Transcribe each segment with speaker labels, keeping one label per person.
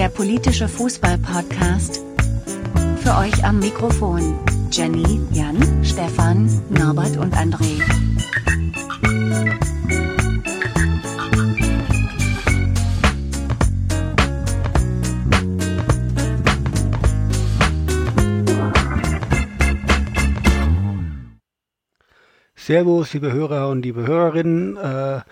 Speaker 1: der politische Fußball-Podcast. Für euch am Mikrofon Jenny, Jan, Stefan, Norbert und André.
Speaker 2: Servus, liebe Hörer und liebe Hörerinnen. Äh,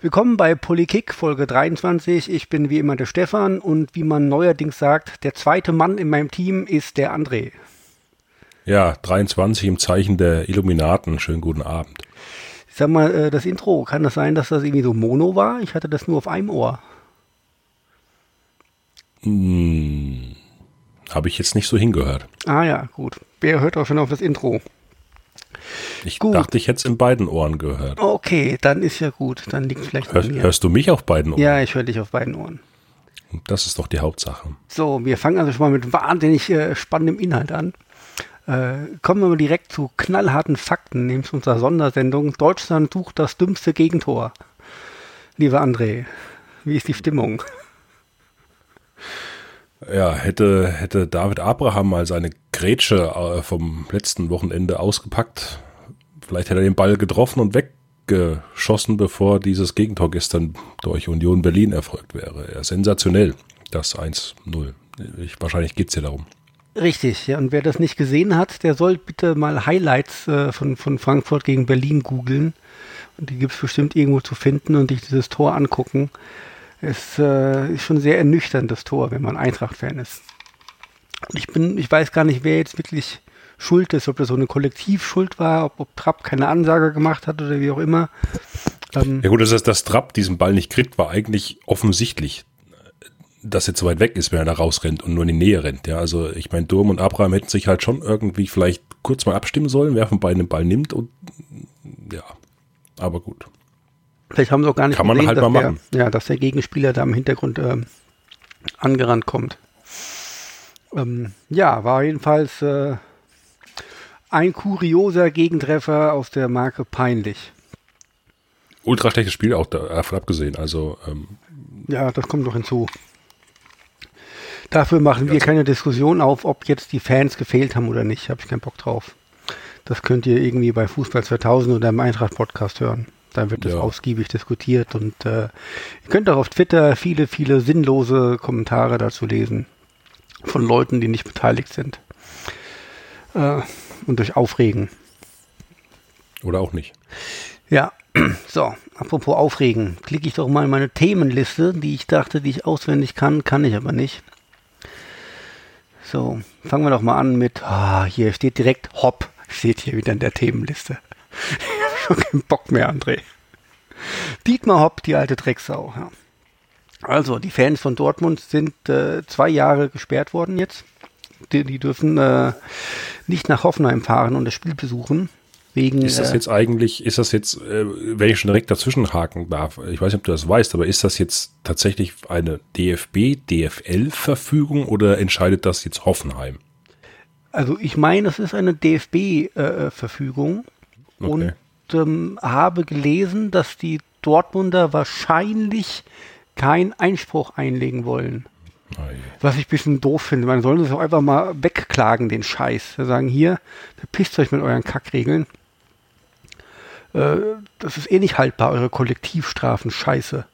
Speaker 2: willkommen bei Polykick Folge 23. Ich bin wie immer der Stefan und wie man neuerdings sagt, der zweite Mann in meinem Team ist der André.
Speaker 3: Ja, 23 im Zeichen der Illuminaten. Schönen guten Abend.
Speaker 2: Sag mal, äh, das Intro, kann das sein, dass das irgendwie so Mono war? Ich hatte das nur auf einem Ohr.
Speaker 3: Hm, Habe ich jetzt nicht so hingehört.
Speaker 2: Ah ja, gut. Wer hört auch schon auf das Intro?
Speaker 3: Ich
Speaker 2: Gut.
Speaker 3: dachte, ich hätte es in beiden Ohren gehört.
Speaker 2: Okay, dann ist ja gut. Dann liegt vielleicht mir.
Speaker 3: hörst du mich auf beiden Ohren?
Speaker 2: Ja, ich höre dich auf beiden Ohren.
Speaker 3: Das ist doch die Hauptsache.
Speaker 2: So, wir fangen also schon mal mit wahnsinnig äh, spannendem Inhalt an. Äh, kommen wir mal direkt zu knallharten Fakten, nämlich unserer Sondersendung Deutschland sucht das dümmste Gegentor. Lieber André, wie ist die Stimmung?
Speaker 3: Ja, hätte, hätte David Abraham mal seine Grätsche äh, vom letzten Wochenende ausgepackt, vielleicht hätte er den Ball getroffen und weggeschossen, bevor dieses Gegentor gestern durch Union Berlin erfolgt wäre. Ja, sensationell, das 1-0. Ich, wahrscheinlich geht's hier darum.
Speaker 2: Richtig, ja, und wer das nicht gesehen hat, der soll bitte mal Highlights äh, von, von Frankfurt gegen Berlin googeln. Und die gibt es bestimmt irgendwo zu finden und sich dieses Tor angucken. Es äh, ist schon sehr ernüchternd, das Tor, wenn man Eintracht-Fan ist. Ich bin, ich weiß gar nicht, wer jetzt wirklich schuld ist, ob das so eine Kollektivschuld war, ob, ob Trapp keine Ansage gemacht hat oder wie auch immer. Ähm,
Speaker 3: Ja gut, dass, dass Trapp diesen Ball nicht kriegt, war eigentlich offensichtlich, dass er zu weit weg ist, wenn er da rausrennt und nur in die Nähe rennt. Ja, also ich meine, Durm und Abraham hätten sich halt schon irgendwie vielleicht kurz mal abstimmen sollen, wer von beiden den Ball nimmt und ja, aber gut.
Speaker 2: Vielleicht haben sie auch gar nicht
Speaker 3: Kann man halt
Speaker 2: dass,
Speaker 3: mal
Speaker 2: der, ja, dass der Gegenspieler da im Hintergrund ähm, angerannt kommt. Ähm, ja, war jedenfalls äh, ein kurioser Gegentreffer aus der Marke peinlich.
Speaker 3: Ultra schlechtes Spiel auch davon abgesehen. Also ähm,
Speaker 2: Ja, das kommt noch hinzu. Dafür machen wir keine Diskussion auf, ob jetzt die Fans gefehlt haben oder nicht. Habe ich keinen Bock drauf. Das könnt ihr irgendwie bei Fußball 2000 oder im Eintracht-Podcast hören. Da wird das
Speaker 3: Ja.
Speaker 2: ausgiebig diskutiert und äh, ihr könnt auch auf Twitter viele, viele sinnlose Kommentare dazu lesen. Von Leuten, die nicht beteiligt sind. Äh, und euch aufregen.
Speaker 3: oder auch nicht.
Speaker 2: Ja, so, apropos aufregen, klicke ich doch mal in meine Themenliste, die ich dachte, die ich auswendig kann, kann ich aber nicht. So, fangen wir doch mal an mit, ah, hier steht direkt Hopp, steht hier wieder in der Themenliste. Schon keinen Bock mehr, André. Dietmar Hopp, die alte Drecksau. Ja. Also, die Fans von Dortmund sind äh, zwei Jahre gesperrt worden jetzt. Die, die dürfen äh, nicht nach Hoffenheim fahren und das Spiel besuchen. Wegen,
Speaker 3: Ist das
Speaker 2: äh,
Speaker 3: jetzt eigentlich, ist das jetzt, äh, wenn ich schon direkt dazwischen haken darf, ich weiß nicht, ob du das weißt, aber ist das jetzt tatsächlich eine DFB, DFL-Verfügung oder entscheidet das jetzt Hoffenheim?
Speaker 2: Also ich meine, es ist eine DFB-Verfügung
Speaker 3: Okay.
Speaker 2: und ähm, habe gelesen, dass die Dortmunder wahrscheinlich keinen Einspruch einlegen wollen.
Speaker 3: Je.
Speaker 2: Was ich ein bisschen doof finde. Man soll das auch einfach mal wegklagen, den Scheiß. Wir sagen hier, verpisst euch mit euren Kackregeln. Äh, das ist eh nicht haltbar, eure Kollektivstrafen, Scheiße.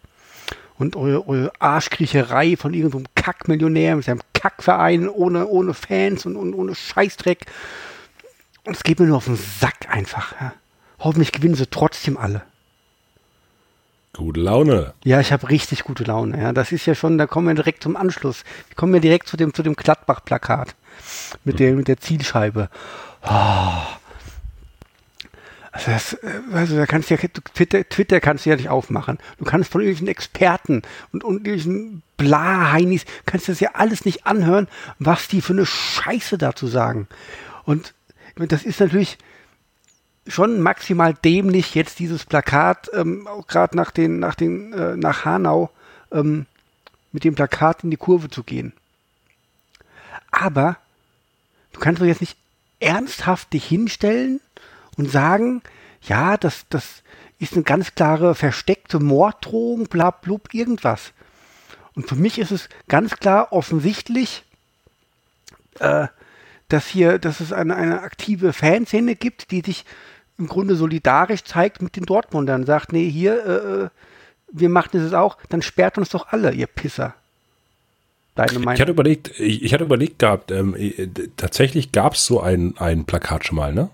Speaker 2: Und eure, eure Arschkriecherei von irgendeinem Kackmillionär mit seinem Kackverein ohne, ohne Fans und, und ohne Scheißdreck. Und es geht mir nur auf den Sack einfach. Ja. Hoffentlich gewinnen sie trotzdem alle.
Speaker 3: Gute Laune.
Speaker 2: Ja, ich habe richtig gute Laune. Ja, das ist ja schon, da kommen wir direkt zum Anschluss. Wir kommen ja direkt zu dem, zu dem Gladbach-Plakat mit der, mit der Zielscheibe. Oh. Also, das, äh, also da kannst du ja, Twitter, Twitter kannst du ja nicht aufmachen. Du kannst von irgendwelchen Experten und, und irgendwelchen Bla-Heinis, kannst du das ja alles nicht anhören, was die für eine Scheiße dazu sagen. Und das ist natürlich, schon maximal dämlich, jetzt dieses Plakat, ähm, gerade nach den, nach den, äh, nach Hanau, ähm, mit dem Plakat in die Kurve zu gehen. Aber du kannst doch jetzt nicht ernsthaft dich hinstellen und sagen, ja, das, das ist eine ganz klare versteckte Morddrohung, bla, blub, irgendwas. Und für mich ist es ganz klar offensichtlich, äh, dass hier, dass es eine, eine aktive Fanszene gibt, die sich im Grunde solidarisch zeigt mit den Dortmundern, sagt, nee, hier, äh, äh wir machen es auch, dann sperrt uns doch alle, ihr Pisser.
Speaker 3: Deine Meinung? Ich hatte überlegt, ich, ich hatte überlegt gehabt, ähm, äh, tatsächlich gab es so ein, ein Plakat schon mal, ne?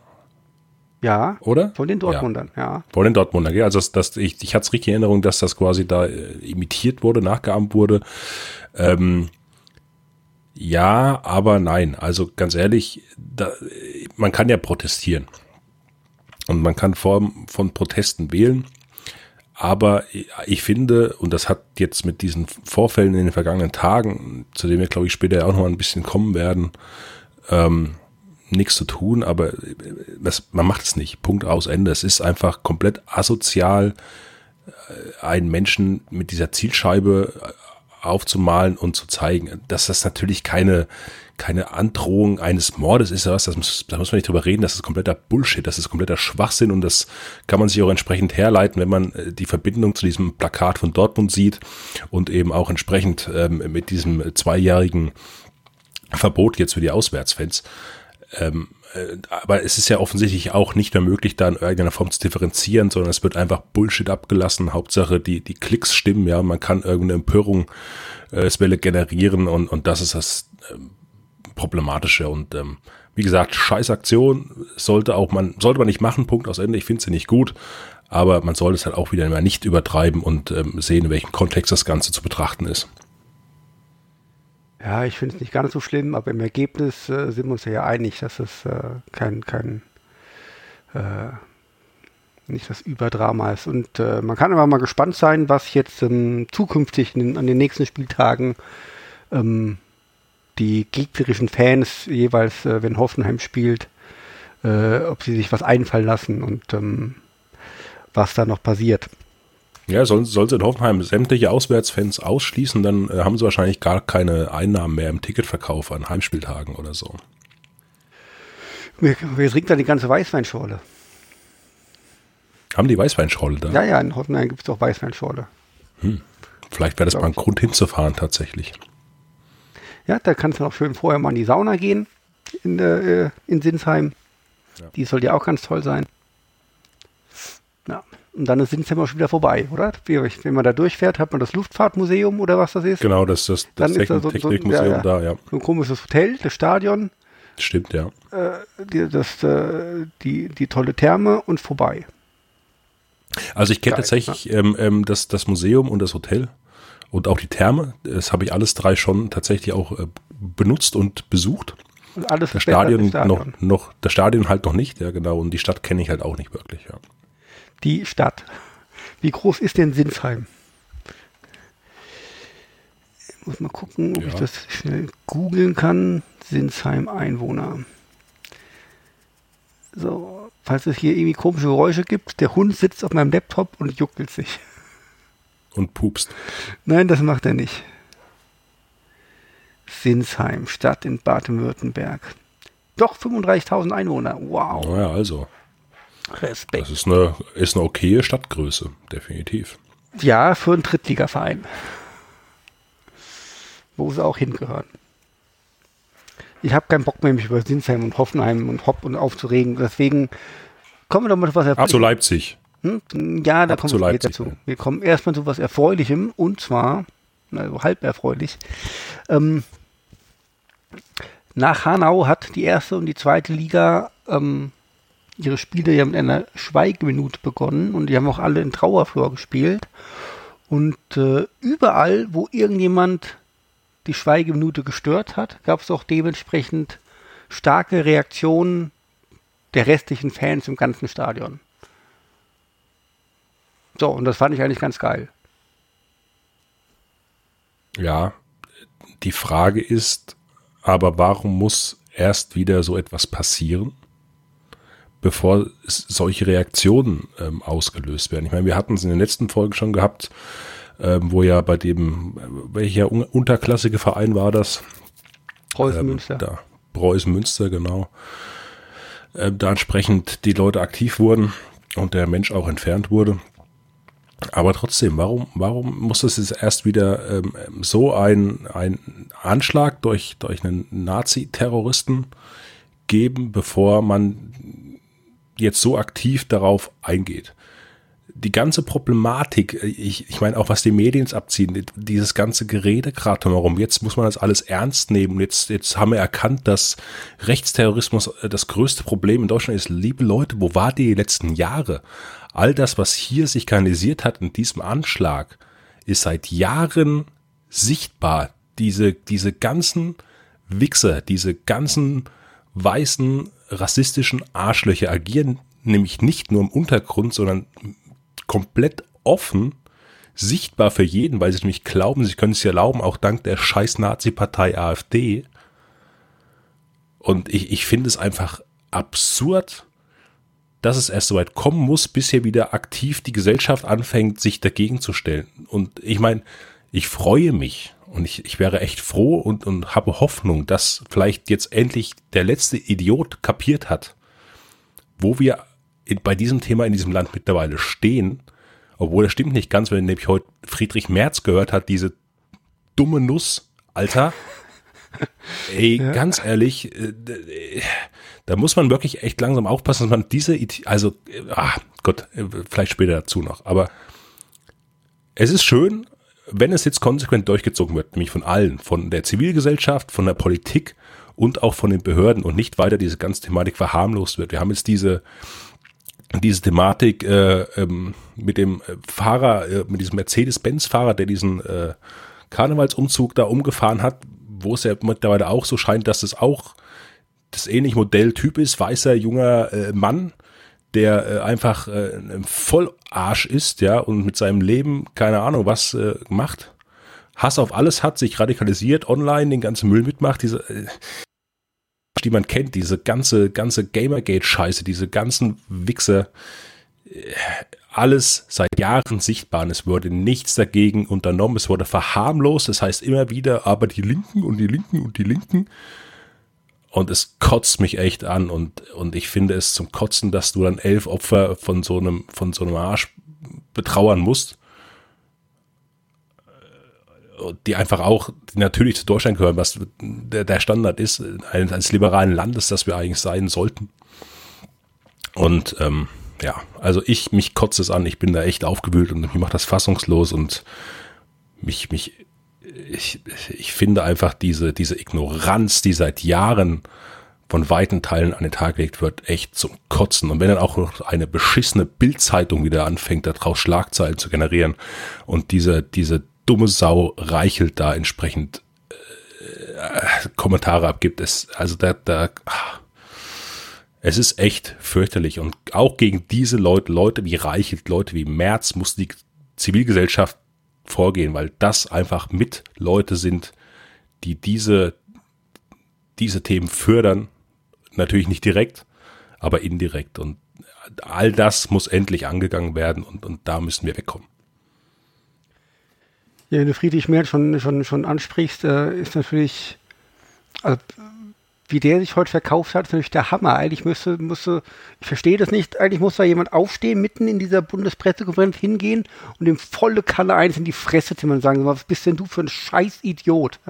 Speaker 2: Ja.
Speaker 3: Oder?
Speaker 2: Von den Dortmundern, ja. ja.
Speaker 3: Von den Dortmundern, ja. Also das, das, ich, ich hatte es richtig in Erinnerung, dass das quasi da äh, imitiert wurde, nachgeahmt wurde. Ähm, ja, aber nein. Also ganz ehrlich, da, man kann ja protestieren. Und man kann Formen von Protesten wählen. Aber ich finde, und das hat jetzt mit diesen Vorfällen in den vergangenen Tagen, zu denen wir, glaube ich, später auch noch ein bisschen kommen werden, ähm, nichts zu tun, aber das, man macht es nicht. Punkt aus Ende. Es ist einfach komplett asozial, äh, einen Menschen mit dieser Zielscheibe aufzumalen und zu zeigen, dass das natürlich keine, keine Androhung eines Mordes ist, was, das muss, da muss man nicht drüber reden, das ist kompletter Bullshit, das ist kompletter Schwachsinn und das kann man sich auch entsprechend herleiten, wenn man äh, die Verbindung zu diesem Plakat von Dortmund sieht und eben auch entsprechend ähm, mit diesem zweijährigen Verbot jetzt für die Auswärtsfans. Ähm, äh, aber es ist ja offensichtlich auch nicht mehr möglich, da in irgendeiner Form zu differenzieren, sondern es wird einfach Bullshit abgelassen. Hauptsache die, die Klicks stimmen, ja, man kann irgendeine Empörung äh, Welle generieren und, und das ist das ähm, Problematische. Und ähm, wie gesagt, scheiß Aktion sollte auch man, sollte man nicht machen, Punkt aus Ende. Ich finde sie nicht gut, aber man sollte es halt auch wieder nicht übertreiben und ähm, sehen, in welchem Kontext das Ganze zu betrachten ist.
Speaker 2: Ja, ich finde es nicht ganz so schlimm, aber im Ergebnis äh, sind wir uns ja einig, dass es äh, kein, kein äh, nicht das Überdrama ist. Und äh, man kann aber mal gespannt sein, was jetzt ähm, zukünftig in, an den nächsten Spieltagen ähm, die gegnerischen Fans jeweils, äh, wenn Hoffenheim spielt, ob sie sich was einfallen lassen und ähm, was da noch passiert.
Speaker 3: Ja, soll, soll sie in Hoffenheim sämtliche Auswärtsfans ausschließen, dann äh, haben sie wahrscheinlich gar keine Einnahmen mehr im Ticketverkauf an Heimspieltagen oder so.
Speaker 2: Wer, wer trinkt dann die ganze Weißweinschorle?
Speaker 3: Haben die Weißweinschorle da?
Speaker 2: Ja, ja, in Hoffenheim gibt es auch Weißweinschorle.
Speaker 3: Hm. Vielleicht wäre das mal ein Grund hinzufahren tatsächlich.
Speaker 2: Ja, da kannst du noch schön vorher mal in die Sauna gehen in, äh, in Sinsheim. Ja. Die soll ja auch ganz toll sein. Und dann ist Sinsheim auch schon wieder vorbei, oder? Wenn man da durchfährt, hat man das Luftfahrtmuseum oder was das ist.
Speaker 3: Genau, das ist das, das
Speaker 2: Technik da so, Technikmuseum so, ja, da, ja. So ein komisches Hotel, das Stadion.
Speaker 3: Stimmt, ja.
Speaker 2: Äh, die, das, äh, die, die tolle Therme und vorbei.
Speaker 3: Also ich kenne tatsächlich ja. ähm, ähm, das, das Museum und das Hotel und auch die Therme. Das habe ich alles drei schon tatsächlich auch äh, benutzt und besucht. Und alles das Stadion, Stadion, noch, noch, das Stadion halt noch nicht, ja genau. Und die Stadt kenne ich halt auch nicht wirklich, ja
Speaker 2: die Stadt. Wie groß ist denn Sinsheim? Ich muss mal gucken, ob ja. ich das schnell googeln kann. Sinsheim Einwohner. So, falls es hier irgendwie komische Geräusche gibt, der Hund sitzt auf meinem Laptop und juckelt sich.
Speaker 3: Und pupst.
Speaker 2: Nein, das macht er nicht. Sinsheim, Stadt in Baden-Württemberg. Doch 35.000 Einwohner. Wow.
Speaker 3: Naja, also. Respekt. Das ist eine, ist eine okaye Stadtgröße, definitiv.
Speaker 2: Ja, für einen Drittligaverein. Wo sie auch hingehören. Ich habe keinen Bock mehr, mich über Sinsheim und Hoffenheim und Hopp und aufzuregen. Deswegen kommen wir doch mal zu was
Speaker 3: Erfreulichem. Zu Leipzig.
Speaker 2: Hm? Ja, da Ab kommen wir dazu. Wir kommen erstmal zu was Erfreulichem und zwar, also halb erfreulich. Ähm, nach Hanau hat die erste und die zweite Liga ähm, ihre Spiele ja mit einer Schweigeminute begonnen und die haben auch alle in Trauerflor gespielt. Und äh, überall, wo irgendjemand die Schweigeminute gestört hat, gab es auch dementsprechend starke Reaktionen der restlichen Fans im ganzen Stadion. So, und das fand ich eigentlich ganz geil.
Speaker 3: Ja, die Frage ist, aber warum muss erst wieder so etwas passieren? Bevor solche Reaktionen ähm, ausgelöst werden. Ich meine, wir hatten es in den letzten Folgen schon gehabt, ähm, wo ja bei dem, welcher unterklassige Verein war das?
Speaker 2: Preußen ähm, Münster.
Speaker 3: Da, Preußen Münster, genau. Ähm, da entsprechend die Leute aktiv wurden und der Mensch auch entfernt wurde. Aber trotzdem, warum, warum muss es jetzt erst wieder ähm, so ein, ein Anschlag durch, durch einen Nazi-Terroristen geben, bevor man jetzt so aktiv darauf eingeht? die ganze Problematik, ich, ich meine auch, was die Medien abziehen, dieses ganze Gerede gerade drumherum, jetzt muss man das alles ernst nehmen. Jetzt, jetzt haben wir erkannt, dass Rechtsterrorismus äh, das größte Problem in Deutschland ist. Liebe Leute, wo war die letzten Jahre? All das, was hier sich kanalisiert hat in diesem Anschlag, ist seit Jahren sichtbar. Diese, diese ganzen Wichser, diese ganzen weißen rassistischen Arschlöcher agieren nämlich nicht nur im Untergrund, sondern komplett offen, sichtbar für jeden, weil sie nämlich glauben, sie können es sich erlauben, auch dank der scheiß Nazi-Partei AfD. Und ich, ich finde es einfach absurd, dass es erst so weit kommen muss, bis hier wieder aktiv die Gesellschaft anfängt, sich dagegen zu stellen. Und ich meine, ich freue mich und ich, ich wäre echt froh und, und habe Hoffnung, dass vielleicht jetzt endlich der letzte Idiot kapiert hat, wo wir in, bei diesem Thema in diesem Land mittlerweile stehen, obwohl das stimmt nicht ganz, wenn nämlich heute Friedrich Merz gehört hat, diese dumme Nuss, Alter. Ey, ja. ganz ehrlich, äh, da muss man wirklich echt langsam aufpassen, dass man diese, also, ah, Gott, vielleicht später dazu noch, aber es ist schön, wenn es jetzt konsequent durchgezogen wird, nämlich von allen, von der Zivilgesellschaft, von der Politik und auch von den Behörden und nicht weiter diese ganze Thematik verharmlost wird. Wir haben jetzt diese, diese Thematik äh, ähm, mit dem Fahrer, äh, mit diesem Mercedes-Benz-Fahrer, der diesen äh, Karnevalsumzug da umgefahren hat, wo es ja mittlerweile auch so scheint, dass es auch das ähnliche Modelltyp ist, weißer, junger äh, Mann, der äh, einfach äh, ein Vollarsch ist, ja, und mit seinem Leben, keine Ahnung, was äh, macht. Hass auf alles hat, sich radikalisiert, online den ganzen Müll mitmacht, diese, äh, die man kennt, diese ganze, ganze Gamergate-Scheiße, diese ganzen Wichser, äh, alles seit Jahren sichtbar und es wurde nichts dagegen unternommen, es wurde verharmlost, das heißt immer wieder, aber die Linken und die Linken und die Linken und es kotzt mich echt an und, und ich finde es zum Kotzen, dass du dann elf Opfer von so einem, von so einem Arsch betrauern musst die einfach auch natürlich zu Deutschland gehören, was der, der Standard ist eines liberalen Landes, das wir eigentlich sein sollten. Und ähm, ja, also ich, mich kotzt es an, ich bin da echt aufgewühlt und mich macht das fassungslos und mich, mich, ich, ich finde einfach diese, diese Ignoranz, die seit Jahren von weiten Teilen an den Tag gelegt wird, echt zum Kotzen. Und wenn dann auch noch eine beschissene Bildzeitung wieder anfängt, daraus Schlagzeilen zu generieren und diese, diese dumme Sau reichelt da entsprechend äh, Kommentare abgibt. Es, also da, da, es ist echt fürchterlich. Und auch gegen diese Leute, Leute wie Reichelt, Leute wie Merz, muss die Zivilgesellschaft vorgehen, weil das einfach mit Leute sind, die diese, diese Themen fördern. Natürlich nicht direkt, aber indirekt. Und all das muss endlich angegangen werden und, und da müssen wir wegkommen.
Speaker 2: Ja, wenn du Friedrich Merz schon, schon, schon ansprichst, äh, ist natürlich, also, wie der sich heute verkauft hat, ist natürlich der Hammer. Eigentlich müsste, müsste, ich verstehe das nicht, eigentlich muss da jemand aufstehen, mitten in dieser Bundespressekonferenz hingehen und dem volle Kalle eins in die Fresse zimmern und sagen, was bist denn du für ein Scheiß-Idiot?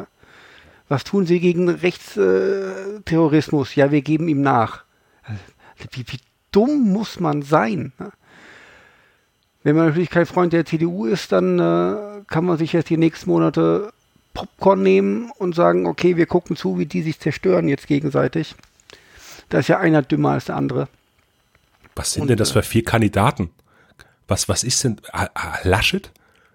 Speaker 2: Was tun sie gegen Rechtsterrorismus? Ja, wir geben ihm nach. Also, wie, wie dumm muss man sein? Wenn man natürlich kein Freund der CDU ist, dann äh, kann man sich jetzt die nächsten Monate Popcorn nehmen und sagen, okay, wir gucken zu, wie die sich zerstören jetzt gegenseitig. Da ist ja einer dümmer als der andere.
Speaker 3: Was sind und, denn das für vier Kandidaten? Was, was ist denn Laschet?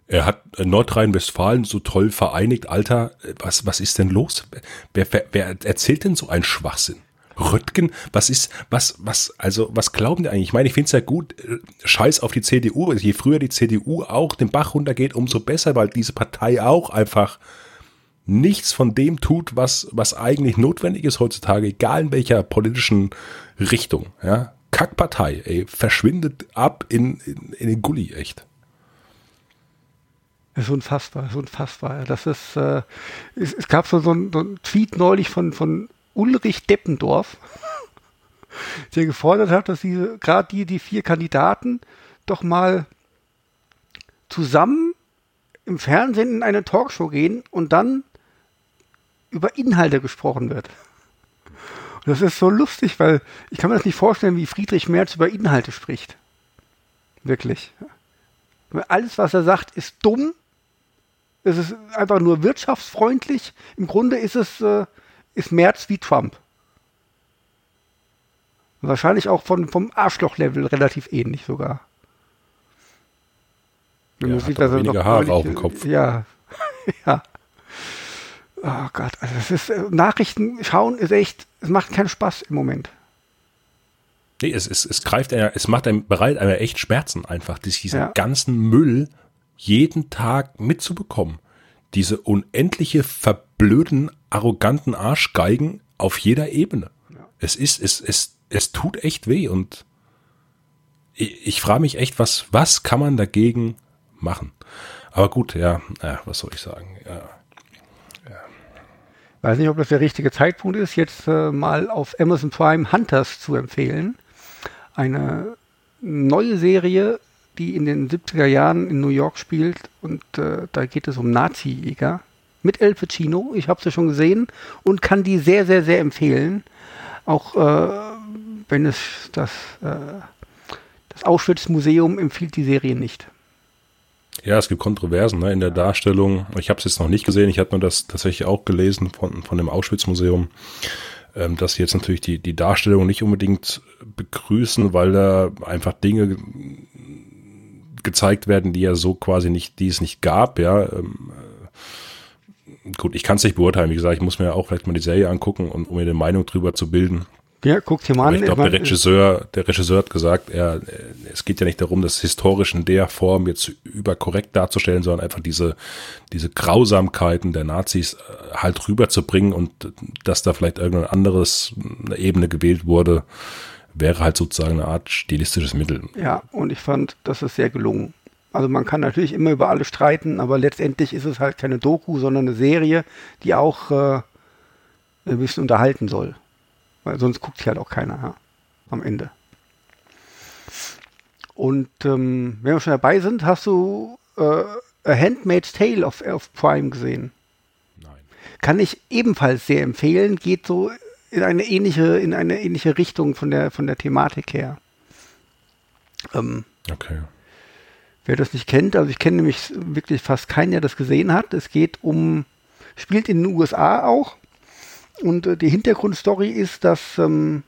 Speaker 3: Er hat Nordrhein-Westfalen so toll vereinigt. Alter, was, was ist denn los? Wer, wer, wer erzählt denn so einen Schwachsinn? Röttgen, was ist, was, was, also, was glauben die eigentlich? Ich meine, ich finde es ja gut, äh, scheiß auf die CDU, also je früher die CDU auch den Bach runtergeht, umso besser, weil diese Partei auch einfach nichts von dem tut, was, was eigentlich notwendig ist heutzutage, egal in welcher politischen Richtung, ja. Kackpartei, ey, verschwindet ab in, in, in den Gully, echt.
Speaker 2: Das ist unfassbar, das ist unfassbar. Das ist, äh, es, es gab so, so, ein, so ein Tweet neulich von, von Ulrich Deppendorf, der gefordert hat, dass diese, gerade die, die vier Kandidaten doch mal zusammen im Fernsehen in eine Talkshow gehen und dann über Inhalte gesprochen wird. Und das ist so lustig, weil ich kann mir das nicht vorstellen, wie Friedrich Merz über Inhalte spricht. Wirklich. Alles, was er sagt, ist dumm. Es ist einfach nur wirtschaftsfreundlich. Im Grunde ist es äh, ist Merz wie Trump. Wahrscheinlich auch von, vom Arschloch-Level relativ ähnlich sogar.
Speaker 3: Wenn ja, man sieht, dass er weniger Haare auf dem Kopf.
Speaker 2: Ja, ja. Oh Gott, also es ist, äh, Nachrichten schauen ist echt, es macht keinen Spaß im Moment.
Speaker 3: Nee, es, es, es greift einer, es macht einem bereit, einer echt Schmerzen einfach, diesen ja. ganzen Müll jeden Tag mitzubekommen. Diese unendliche, verblöden, arroganten Arschgeigen auf jeder Ebene. Ja. Es ist, es, es, es tut echt weh und ich, ich frage mich echt, was, was kann man dagegen machen? Aber gut, ja, ja was soll ich sagen? Ja.
Speaker 2: Weiß nicht, ob das der richtige Zeitpunkt ist, jetzt äh, mal auf Amazon Prime Hunters zu empfehlen. Eine neue Serie, die in den 70er Jahren in New York spielt und äh, da geht es um Nazi-Jäger mit El Pacino. Ich habe sie schon gesehen und kann die sehr, sehr, sehr empfehlen. Auch äh, wenn es das, äh, das Auschwitz-Museum empfiehlt die Serie nicht.
Speaker 3: Ja, es gibt Kontroversen ne, in der Darstellung. Ich habe es jetzt noch nicht gesehen. Ich hatte nur das tatsächlich auch gelesen von, von dem Auschwitz-Museum, ähm, dass sie jetzt natürlich die, die Darstellung nicht unbedingt begrüßen, weil da einfach Dinge gezeigt werden, die ja so quasi nicht, die es nicht gab. Ja, ähm, äh, gut, ich kann es nicht beurteilen. Wie gesagt, ich muss mir auch vielleicht mal die Serie angucken, und, um mir eine Meinung drüber zu bilden.
Speaker 2: Ja, guckt dir mal an.
Speaker 3: Ich glaube, der Regisseur, der Regisseur hat gesagt, er, es geht ja nicht darum, das historisch in der Form jetzt überkorrekt darzustellen, sondern einfach diese, diese Grausamkeiten der Nazis äh, halt rüberzubringen und dass da vielleicht irgendein anderes eine Ebene gewählt wurde, wäre halt sozusagen eine Art stilistisches Mittel.
Speaker 2: Ja, und ich fand, das ist sehr gelungen. Also man kann natürlich immer über alles streiten, aber letztendlich ist es halt keine Doku, sondern eine Serie, die auch äh, ein bisschen unterhalten soll. Weil sonst guckt sich halt auch keiner ja, am Ende. Und ähm, wenn wir schon dabei sind, hast du äh, A Handmaid's Tale auf, auf Prime gesehen? Nein. Kann ich ebenfalls sehr empfehlen. Geht so in eine ähnliche, in eine ähnliche Richtung von der, von der Thematik her.
Speaker 3: Ähm, okay.
Speaker 2: Wer das nicht kennt, also ich kenne nämlich wirklich fast keinen, der das gesehen hat. Es geht um, spielt in den USA auch und äh, die Hintergrundstory ist, dass ähm,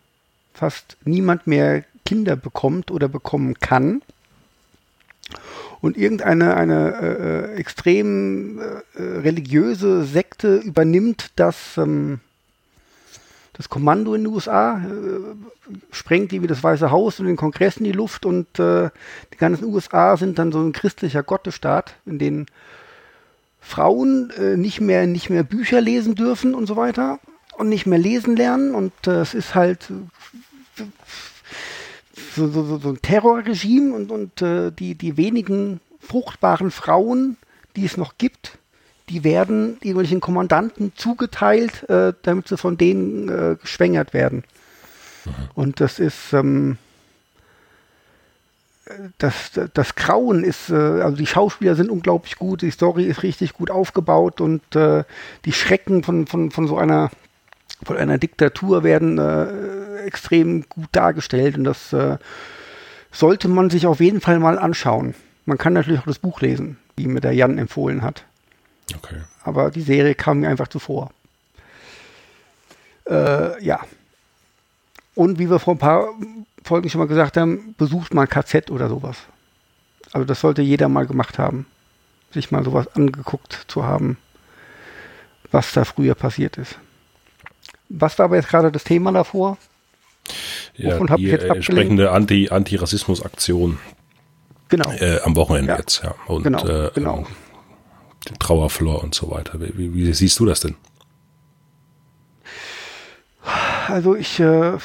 Speaker 2: fast niemand mehr Kinder bekommt oder bekommen kann. Und irgendeine eine äh, äh extrem äh, äh, religiöse Sekte übernimmt das, ähm, das Kommando in den USA, äh, sprengt die wie das Weiße Haus und den Kongress in die Luft und die ganzen USA sind dann so ein christlicher Gottesstaat, in dem Frauen nicht mehr nicht mehr Bücher lesen dürfen und so weiter und nicht mehr lesen lernen und äh, es ist halt so, so, so ein Terrorregime und, und äh, die, die wenigen fruchtbaren Frauen, die es noch gibt, die werden irgendwelchen Kommandanten zugeteilt, äh, damit sie von denen äh, geschwängert werden. Mhm. Und das ist ähm, das, das Grauen ist, äh, also die Schauspieler sind unglaublich gut, die Story ist richtig gut aufgebaut und äh, die Schrecken von, von, von so einer von einer Diktatur werden äh, extrem gut dargestellt und das äh, sollte man sich auf jeden Fall mal anschauen. Man kann natürlich auch das Buch lesen, wie mir der Jan empfohlen hat.
Speaker 3: Okay.
Speaker 2: Aber die Serie kam mir einfach zuvor. Äh, ja. Und wie wir vor ein paar Folgen schon mal gesagt haben, besucht mal ein KZ oder sowas. Also das sollte jeder mal gemacht haben. Sich mal sowas angeguckt zu haben, was da früher passiert ist. Was war aber jetzt gerade das Thema davor?
Speaker 3: Ja, Wovon die jetzt entsprechende Anti, Anti-Rassismus-Aktion.
Speaker 2: Genau.
Speaker 3: Äh, am Wochenende ja. jetzt, ja.
Speaker 2: Und genau, äh, genau. Ähm,
Speaker 3: den Trauerflor und so weiter. Wie, wie, siehst du das denn?
Speaker 2: Also ich, äh,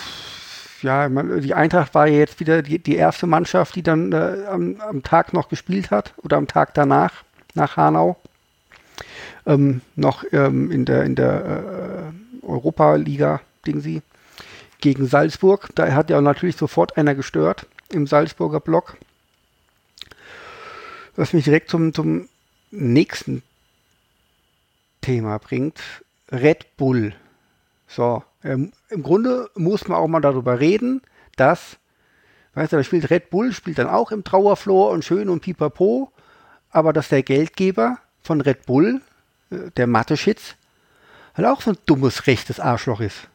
Speaker 2: ja, die Eintracht war jetzt wieder die, die erste Mannschaft, die dann äh, am, am, Tag noch gespielt hat oder am Tag danach, nach Hanau. Ähm, noch ähm, in der, in der äh, Europa-Liga-Ding sie gegen Salzburg. Da hat ja natürlich sofort einer gestört im Salzburger Block. Was mich direkt zum, zum nächsten Thema bringt. Red Bull. So, ähm, im Grunde muss man auch mal darüber reden, dass, weißt du, da spielt Red Bull, spielt dann auch im Trauerflor und schön und pipapo, aber dass der Geldgeber von Red Bull, äh, der Mathe-Schitz, halt auch so ein dummes rechtes Arschloch ist.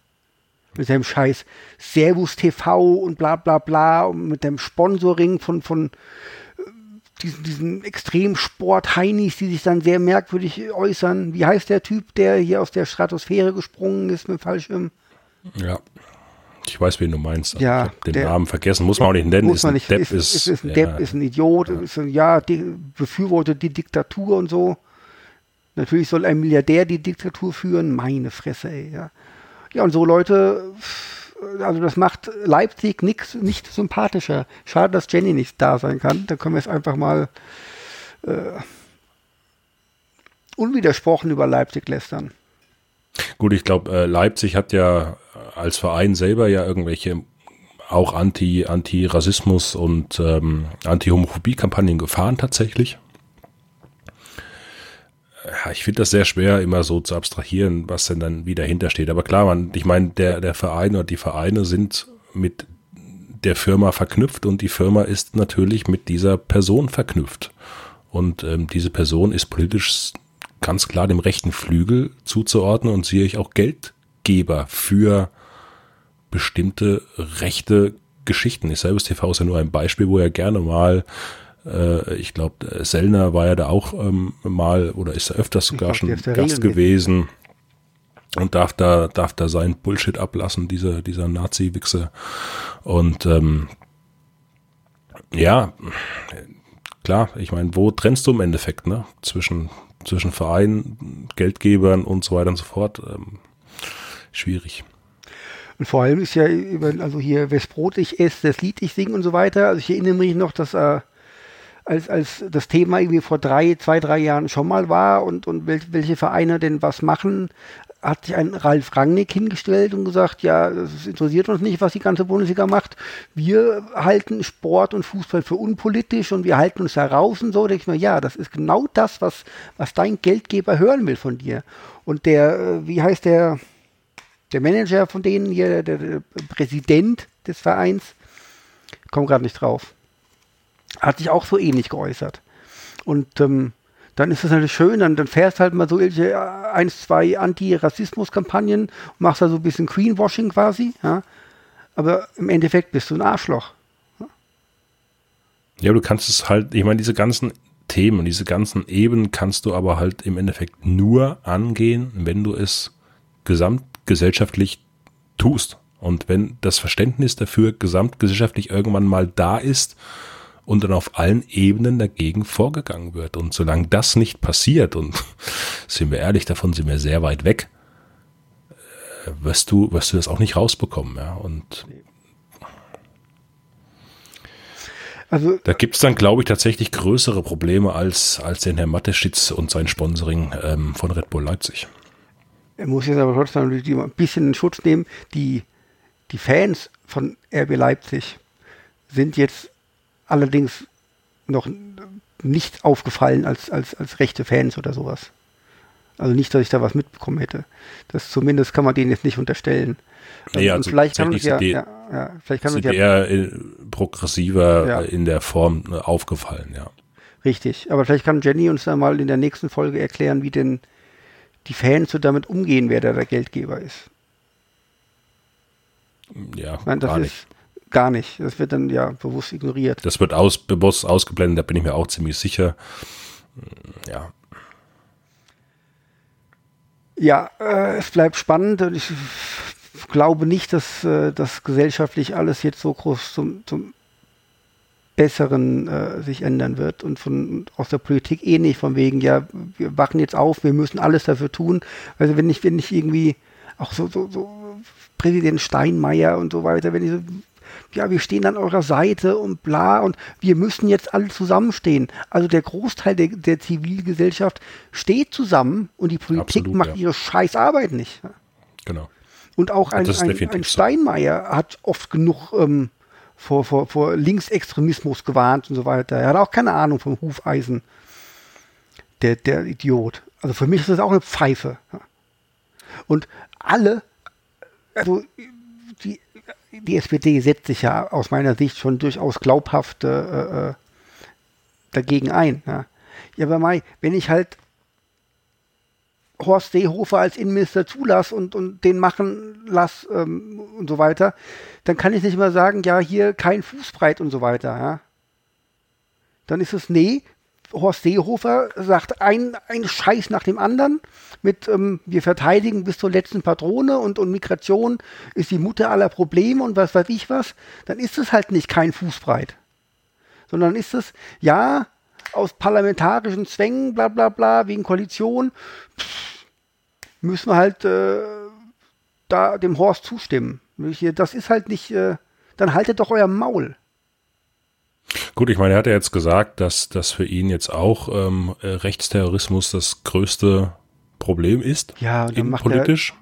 Speaker 2: Mit seinem scheiß Servus TV und bla bla bla und mit dem Sponsoring von, von äh, diesen, diesen Extremsport-Heinis, die sich dann sehr merkwürdig äußern. Wie heißt der Typ, der hier aus der Stratosphäre gesprungen ist mit dem Fallschirm?
Speaker 3: Ja. Ich weiß, wen du meinst.
Speaker 2: Ja,
Speaker 3: den
Speaker 2: der-
Speaker 3: Namen vergessen. Muss man auch nicht nennen.
Speaker 2: Muss
Speaker 3: ist
Speaker 2: man
Speaker 3: ein
Speaker 2: nicht,
Speaker 3: Depp,
Speaker 2: ist, ist, ist, ein
Speaker 3: ja,
Speaker 2: Depp, ist ein Idiot, ist ein, ja, die, befürwortet die Diktatur und so. Natürlich soll ein Milliardär die Diktatur führen, meine Fresse, ey, ja. Ja, und so Leute, also das macht Leipzig nix, nicht sympathischer. Schade, dass Jenny nicht da sein kann. Da können wir es einfach mal äh, unwidersprochen über Leipzig lästern.
Speaker 3: Gut, ich glaube, äh, Leipzig hat ja als Verein selber ja irgendwelche auch Anti, Anti-Rassismus und ähm, Anti-Homophobie-Kampagnen gefahren tatsächlich. Ja, ich finde das sehr schwer, immer so zu abstrahieren, was denn dann wieder hintersteht. Aber klar, man, ich meine, der, der Verein oder die Vereine sind mit der Firma verknüpft und die Firma ist natürlich mit dieser Person verknüpft. Und ähm, diese Person ist politisch ganz klar dem rechten Flügel zuzuordnen und sehe ich auch Geldgeber für bestimmte rechte Geschichten. Ich selbst TV ist ja nur ein Beispiel, wo er gerne mal, äh, ich glaube, Sellner war ja da auch ähm, mal oder ist er öfters sogar
Speaker 2: glaub,
Speaker 3: schon Gast gewesen und darf da, darf da seinen Bullshit ablassen, dieser, dieser Nazi-Wichse. Und ähm, ja, klar, ich meine, wo trennst du im Endeffekt, ne? Zwischen, zwischen Vereinen, Geldgebern und so weiter und so fort. Ähm, schwierig.
Speaker 2: Und vor allem ist ja, also hier, wes Brot ich esse, das Lied ich singe und so weiter. Also ich erinnere mich noch, dass äh, als, als das Thema irgendwie vor drei, zwei, drei Jahren schon mal war und, und wel, welche Vereine denn was machen, hat sich ein Ralf Rangnick hingestellt und gesagt, ja, es interessiert uns nicht, was die ganze Bundesliga macht. Wir halten Sport und Fußball für unpolitisch und wir halten uns da raus und so. Da denke ich mir, ja, das ist genau das, was, was dein Geldgeber hören will von dir. Und der, äh, wie heißt der, der Manager von denen hier, der, der Präsident des Vereins, komme gerade nicht drauf, hat sich auch so ähnlich geäußert. Und ähm, dann ist es natürlich schön, dann, dann fährst halt mal so welche äh, eins, zwei Anti-Rassismus-Kampagnen machst da so ein bisschen Greenwashing quasi, ja. Aber im Endeffekt bist du ein Arschloch.
Speaker 3: Ja, du kannst es halt, ich meine, diese ganzen Themen, diese ganzen Ebenen kannst du aber halt im Endeffekt nur angehen, wenn du es gesamtgesellschaftlich tust. Und wenn das Verständnis dafür gesamtgesellschaftlich irgendwann mal da ist und dann auf allen Ebenen dagegen vorgegangen wird. Und solange das nicht passiert, und sind wir ehrlich, davon sind wir sehr weit weg, äh, wirst du, wirst du das auch nicht rausbekommen. Ja? Und
Speaker 2: Also
Speaker 3: Da gibt's dann, glaube ich, tatsächlich größere Probleme als, als den Herr Mateschitz und sein Sponsoring ähm, von Red Bull Leipzig.
Speaker 2: er muss jetzt aber trotzdem die- ein bisschen in Schutz nehmen. Die, die Fans von RB Leipzig sind jetzt allerdings noch nicht aufgefallen als, als, als rechte Fans oder sowas. Also nicht, dass ich da was mitbekommen hätte. Das zumindest kann man denen jetzt nicht unterstellen.
Speaker 3: Nee,
Speaker 2: Und
Speaker 3: also
Speaker 2: vielleicht kann uns ja,
Speaker 3: tatsächlich
Speaker 2: ja, ja, vielleicht kann uns ja
Speaker 3: eher äh, progressiver
Speaker 2: Ja.
Speaker 3: äh, in der Form äh, aufgefallen, ja.
Speaker 2: Richtig, aber vielleicht kann Jenny uns dann mal in der nächsten Folge erklären, wie denn die Fans so damit umgehen, wer da der Geldgeber ist.
Speaker 3: Ja,
Speaker 2: Nein, das ist
Speaker 3: nicht.
Speaker 2: Gar nicht. Das wird dann ja bewusst ignoriert.
Speaker 3: Das wird aus, bewusst ausgeblendet, da bin ich mir auch ziemlich sicher. Ja,
Speaker 2: Ja, äh, es bleibt spannend und ich glaube nicht, dass äh, das gesellschaftlich alles jetzt so groß zum, zum Besseren äh, sich ändern wird und von aus der Politik eh nicht, von wegen, ja, wir wachen jetzt auf, wir müssen alles dafür tun. Also wenn ich, wenn ich irgendwie auch so, so, so Präsident Steinmeier und so weiter, wenn ich so, ja, wir stehen an eurer Seite und bla und wir müssen jetzt alle zusammenstehen. Also der Großteil der, der Zivilgesellschaft steht zusammen und die Politik
Speaker 3: Absolut,
Speaker 2: macht
Speaker 3: ja.
Speaker 2: ihre scheiß Arbeit nicht.
Speaker 3: genau.
Speaker 2: Und auch ein, ein, ein
Speaker 3: so.
Speaker 2: Steinmeier hat oft genug ähm, vor, vor, vor Linksextremismus gewarnt und so weiter. Er hat auch keine Ahnung vom Hufeisen. Der, der Idiot. Also für mich ist das auch eine Pfeife. Und alle, also die SPD setzt sich ja aus meiner Sicht schon durchaus glaubhaft äh, äh, dagegen ein. Ja, ja aber Mai, wenn ich halt Horst Seehofer als Innenminister zulass und, und den machen lass ähm, und so weiter, dann kann ich nicht immer sagen, ja, hier kein Fußbreit und so weiter. Ja. Dann ist es, nee, Horst Seehofer sagt ein, ein Scheiß nach dem anderen mit ähm, wir verteidigen bis zur letzten Patrone und, und Migration ist die Mutter aller Probleme und was weiß ich was, dann ist es halt nicht kein Fußbreit. Sondern ist es, ja, aus parlamentarischen Zwängen, bla bla bla, wegen Koalition, pff, müssen wir halt äh, da dem Horst zustimmen. Das ist halt nicht, äh, dann haltet doch euer Maul.
Speaker 3: Gut, ich meine, er hat ja jetzt gesagt, dass das für ihn jetzt auch ähm, äh, Rechtsterrorismus das größte Problem ist.
Speaker 2: Ja,
Speaker 3: dann macht politisch.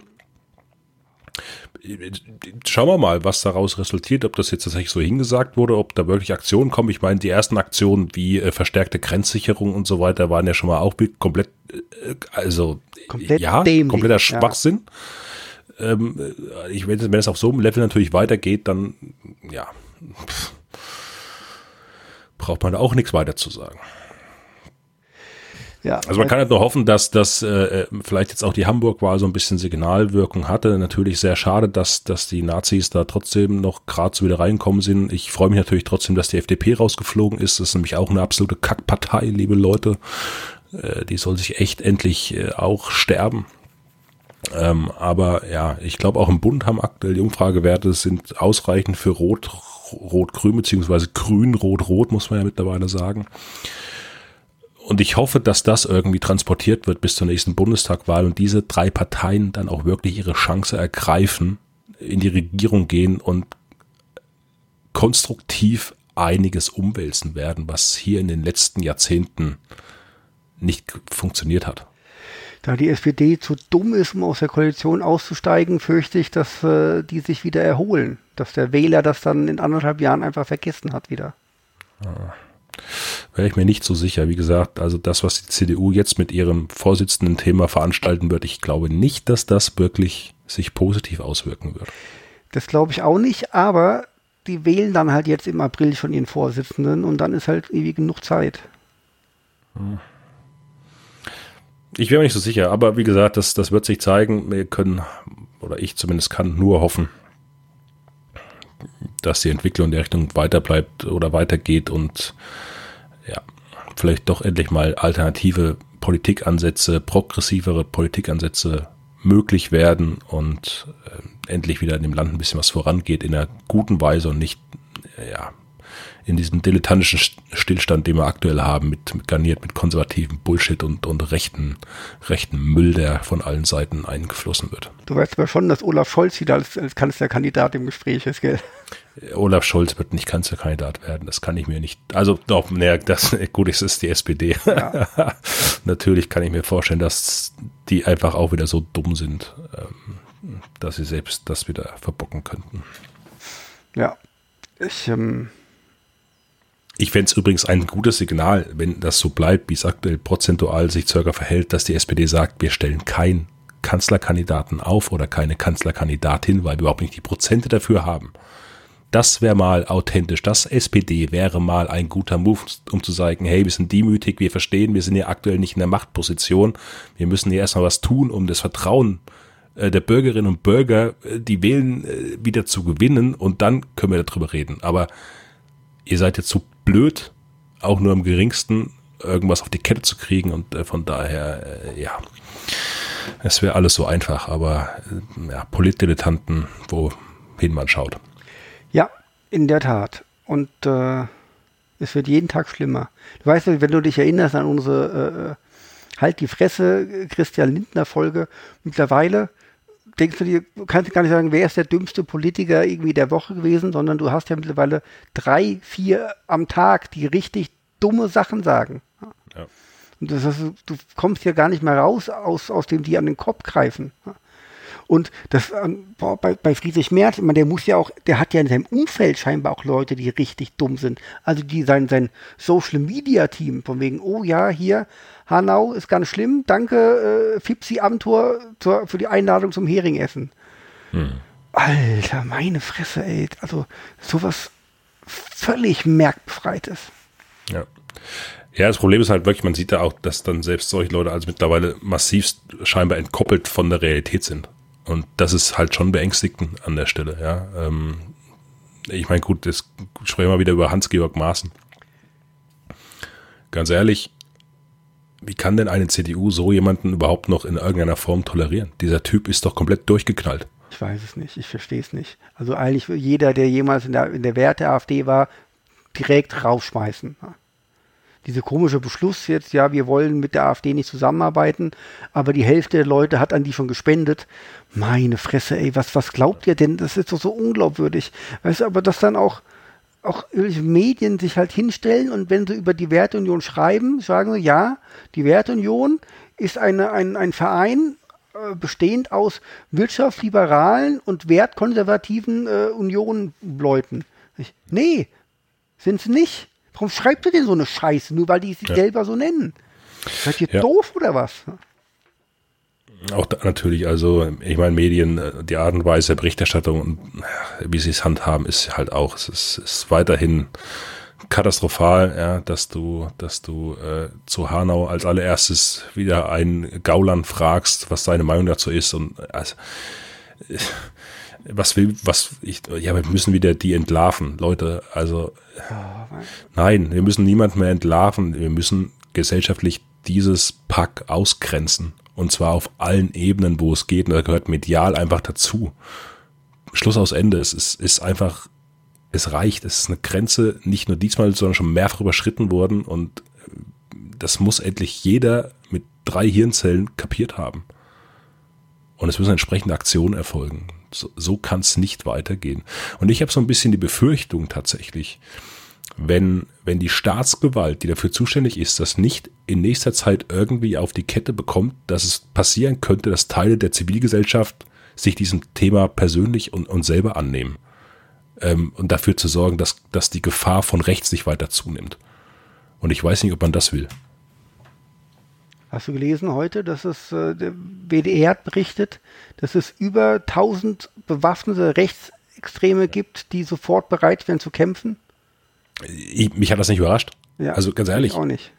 Speaker 3: Schauen wir mal, was daraus resultiert, ob das jetzt tatsächlich so hingesagt wurde, ob da wirklich Aktionen kommen. Ich meine, die ersten Aktionen wie äh, verstärkte Grenzsicherung und so weiter waren ja schon mal auch komplett, äh, also
Speaker 2: komplett
Speaker 3: ja, dämlich, kompletter Schwachsinn. Ja. Ähm, äh, ich, wenn, wenn es auf so einem Level natürlich weitergeht, dann ja. Pff braucht man da auch nichts weiter zu sagen. Ja, also man kann halt nur hoffen, dass das äh, äh, vielleicht jetzt auch die Hamburg-Wahl so ein bisschen Signalwirkung hatte. Natürlich sehr schade, dass, dass die Nazis da trotzdem noch gerade so wieder reinkommen sind. Ich freue mich natürlich trotzdem, dass die FDP rausgeflogen ist. Das ist nämlich auch eine absolute Kackpartei, liebe Leute. Äh, die soll sich echt endlich äh, auch sterben. Ähm, aber ja, ich glaube auch im Bund haben aktuell die Umfragewerte sind ausreichend für Rot Rot-Grün, beziehungsweise Grün-Rot-Rot, muss man ja mittlerweile sagen. Und ich hoffe, dass das irgendwie transportiert wird bis zur nächsten Bundestagwahl und diese drei Parteien dann auch wirklich ihre Chance ergreifen, in die Regierung gehen und konstruktiv einiges umwälzen werden, was hier in den letzten Jahrzehnten nicht funktioniert hat.
Speaker 2: Da die SPD zu dumm ist, um aus der Koalition auszusteigen, fürchte ich, dass äh, die sich wieder erholen. Dass der Wähler das dann in anderthalb Jahren einfach vergessen hat wieder.
Speaker 3: Ja. Wäre ich mir nicht so sicher. Wie gesagt, also das, was die CDU jetzt mit ihrem Vorsitzenden Thema veranstalten wird, ich glaube nicht, dass das wirklich sich positiv auswirken wird.
Speaker 2: Das glaube ich auch nicht, aber die wählen dann halt jetzt im April schon ihren Vorsitzenden und dann ist halt ewig genug Zeit. Hm.
Speaker 3: Ich wäre mir nicht so sicher, aber wie gesagt, das, das wird sich zeigen. Wir können, oder ich zumindest kann nur hoffen, dass die Entwicklung in der Richtung weiter bleibt oder weitergeht und ja, vielleicht doch endlich mal alternative Politikansätze, progressivere Politikansätze möglich werden und äh, endlich wieder in dem Land ein bisschen was vorangeht in einer guten Weise und nicht ja, in diesem dilettantischen Stillstand, den wir aktuell haben, mit, mit garniert mit konservativen Bullshit und, und rechten, rechten Müll, der von allen Seiten eingeflossen wird.
Speaker 2: Du weißt aber schon, dass Olaf Scholz wieder als, als Kanzlerkandidat im Gespräch ist, gell?
Speaker 3: Olaf Scholz wird nicht Kanzlerkandidat werden, das kann ich mir nicht. Also doch, naja, das gut, es ist die SPD. Ja. Natürlich kann ich mir vorstellen, dass die einfach auch wieder so dumm sind, ähm, dass sie selbst das wieder verbocken könnten.
Speaker 2: Ja, ich ähm,
Speaker 3: ich fände es übrigens ein gutes Signal, wenn das so bleibt, wie es aktuell prozentual sich circa verhält, dass die SPD sagt, wir stellen keinen Kanzlerkandidaten auf oder keine Kanzlerkandidatin, weil wir überhaupt nicht die Prozente dafür haben. Das wäre mal authentisch. Das SPD wäre mal ein guter Move, um zu sagen, hey, wir sind demütig, wir verstehen, wir sind ja aktuell nicht in der Machtposition. Wir müssen hier erstmal was tun, um das Vertrauen äh, der Bürgerinnen und Bürger, äh, die wählen, äh, wieder zu gewinnen und dann können wir darüber reden. Aber ihr seid jetzt so blöd, auch nur im geringsten irgendwas auf die Kette zu kriegen und äh, von daher, äh, ja, es wäre alles so einfach, aber äh, ja, Politdilettanten, wohin man schaut.
Speaker 2: Ja, in der Tat. Und äh, es wird jeden Tag schlimmer. Du weißt, wenn du dich erinnerst an unsere äh, Halt die Fresse Christian Lindner Folge, mittlerweile denkst du dir, du kannst gar nicht sagen, wer ist der dümmste Politiker irgendwie der Woche gewesen, sondern du hast ja mittlerweile drei, vier am Tag, die richtig dumme Sachen sagen. Ja. Und das heißt, du kommst ja gar nicht mehr raus aus, aus dem, die an den Kopf greifen. Und das ähm, boah, bei, bei Friedrich Merz, meine, der muss ja auch, der hat ja in seinem Umfeld scheinbar auch Leute, die richtig dumm sind. Also die sein, sein Social Media Team, von wegen, oh ja, hier, Hanau ist ganz schlimm, danke, äh, Fipsi Amtor zur, für die Einladung zum Heringessen. Hm. Alter, meine Fresse, ey. Also sowas völlig merkbefreites.
Speaker 3: Ja. Ja, das Problem ist halt wirklich, man sieht da auch, dass dann selbst solche Leute also mittlerweile massiv scheinbar entkoppelt von der Realität sind. Und das ist halt schon beängstigend an der Stelle, ja. Ähm, ich meine, gut, jetzt sprechen wir wieder über Hans-Georg Maaßen. Ganz ehrlich, wie kann denn eine CDU so jemanden überhaupt noch in irgendeiner Form tolerieren? Dieser Typ ist doch komplett durchgeknallt.
Speaker 2: Ich weiß es nicht, ich verstehe es nicht. Also eigentlich jeder, der jemals in der, in der Werte AfD war, direkt rausschmeißen diese komische Beschluss jetzt, ja, wir wollen mit der AfD nicht zusammenarbeiten, aber die Hälfte der Leute hat an die schon gespendet. Meine Fresse, ey, was, was glaubt ihr denn? Das ist doch so unglaubwürdig. Weißt du, aber dass dann auch, auch Medien sich halt hinstellen und wenn sie über die Werteunion schreiben, sagen sie, ja, die Werteunion ist eine, ein, ein Verein, äh, bestehend aus wirtschaftsliberalen und wertkonservativen äh, Unionleuten. Nee, sind sie nicht. Warum schreibt ihr denn so eine Scheiße? Nur weil die sich ja. selber so nennen. Seid ihr ja. doof oder was?
Speaker 3: Auch da natürlich, also ich meine, Medien, äh, die Art und Weise der Berichterstattung und wie sie es handhaben, ist halt auch, es ist, ist weiterhin katastrophal, ja, dass du, dass du äh, zu Hanau als allererstes wieder einen Gauland fragst, was seine Meinung dazu ist und also, was will, was ich, ja, wir müssen wieder die entlarven, Leute. Also oh, nein, wir müssen niemand mehr entlarven. Wir müssen gesellschaftlich dieses Pack ausgrenzen. Und zwar auf allen Ebenen, wo es geht. Und da gehört medial einfach dazu. Schluss aus Ende. Es ist, ist einfach, es reicht. Es ist eine Grenze, nicht nur diesmal, sondern schon mehrfach überschritten worden. Und das muss endlich jeder mit drei Hirnzellen kapiert haben. Und es müssen entsprechende Aktionen erfolgen. So, so kann es nicht weitergehen. Und ich habe so ein bisschen die Befürchtung tatsächlich, wenn, wenn die Staatsgewalt, die dafür zuständig ist, das nicht in nächster Zeit irgendwie auf die Kette bekommt, dass es passieren könnte, dass Teile der Zivilgesellschaft sich diesem Thema persönlich und, und selber annehmen. Ähm, und dafür zu sorgen, dass, dass die Gefahr von rechts nicht weiter zunimmt. Und ich weiß nicht, ob man das will.
Speaker 2: Hast du gelesen heute, dass es äh, der WDR hat berichtet, dass es über 1000 bewaffnete Rechtsextreme gibt, die sofort bereit wären zu kämpfen?
Speaker 3: Ich, mich hat das nicht überrascht. Ja, also ganz ehrlich.
Speaker 2: Auch nicht.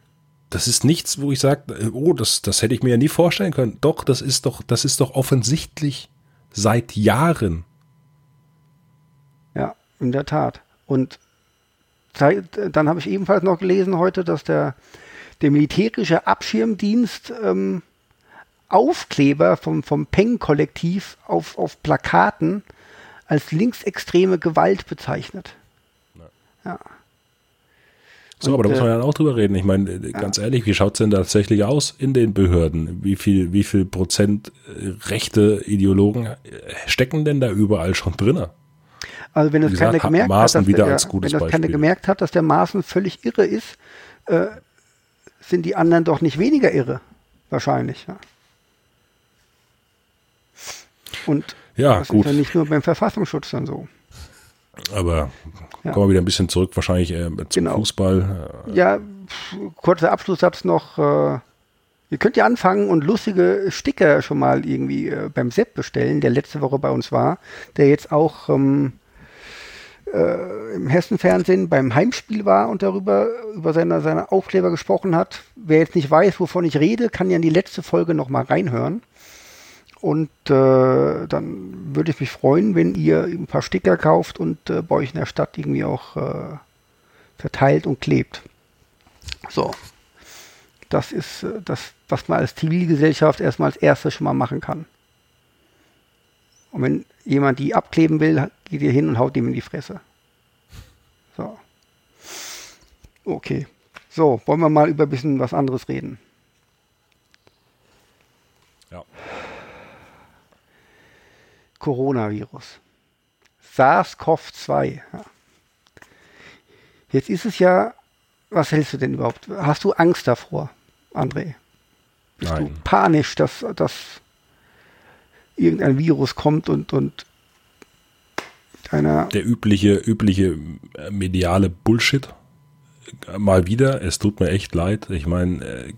Speaker 3: Das ist nichts, wo ich sage, oh, das, das hätte ich mir ja nie vorstellen können. Doch, das ist doch, das ist doch offensichtlich seit Jahren.
Speaker 2: Ja, in der Tat. Und dann habe ich ebenfalls noch gelesen heute, dass der der militärische Abschirmdienst ähm, Aufkleber vom, vom Peng-Kollektiv auf, auf Plakaten als linksextreme Gewalt bezeichnet. Ja.
Speaker 3: So, Und, aber da muss man ja auch drüber reden. Ich meine, äh, ganz ja. ehrlich, wie schaut es denn tatsächlich aus in den Behörden? Wie viel, wie viel Prozent äh, rechte Ideologen äh, stecken denn da überall schon drin?
Speaker 2: Also wenn es keiner gemerkt hat, dass, der, wenn das keiner gemerkt hat, dass der Maßen völlig irre ist, äh, sind die anderen doch nicht weniger irre. Wahrscheinlich. Ja. Und
Speaker 3: ja,
Speaker 2: das
Speaker 3: gut.
Speaker 2: ist ja nicht nur beim Verfassungsschutz dann so.
Speaker 3: Aber ja. kommen wir wieder ein bisschen zurück, wahrscheinlich äh, zum genau. Fußball.
Speaker 2: Ja, kurzer Abschlusssatz noch. Äh, ihr könnt ja anfangen und lustige Sticker schon mal irgendwie äh, beim Sepp bestellen, der letzte Woche bei uns war, der jetzt auch ähm, äh, im Hessenfernsehen beim Heimspiel war und darüber über seine, seine Aufkleber gesprochen hat. Wer jetzt nicht weiß, wovon ich rede, kann ja in die letzte Folge nochmal reinhören. Und äh, dann würde ich mich freuen, wenn ihr ein paar Sticker kauft und äh, bei euch in der Stadt irgendwie auch äh, verteilt und klebt. So. Das ist äh, das, was man als Zivilgesellschaft erstmal als erstes schon mal machen kann. Und wenn jemand die abkleben will, geht ihr hin und haut ihm in die Fresse. So. Okay. So, wollen wir mal über ein bisschen was anderes reden.
Speaker 3: Ja.
Speaker 2: Coronavirus. SARS-CoV-2. Ja. Jetzt ist es ja, was hältst du denn überhaupt? Hast du Angst davor, André? Bist
Speaker 3: Nein.
Speaker 2: du panisch, dass, dass irgendein Virus kommt und, und einer.
Speaker 3: Der übliche, übliche äh, mediale Bullshit. Mal wieder, es tut mir echt leid. Ich meine, äh,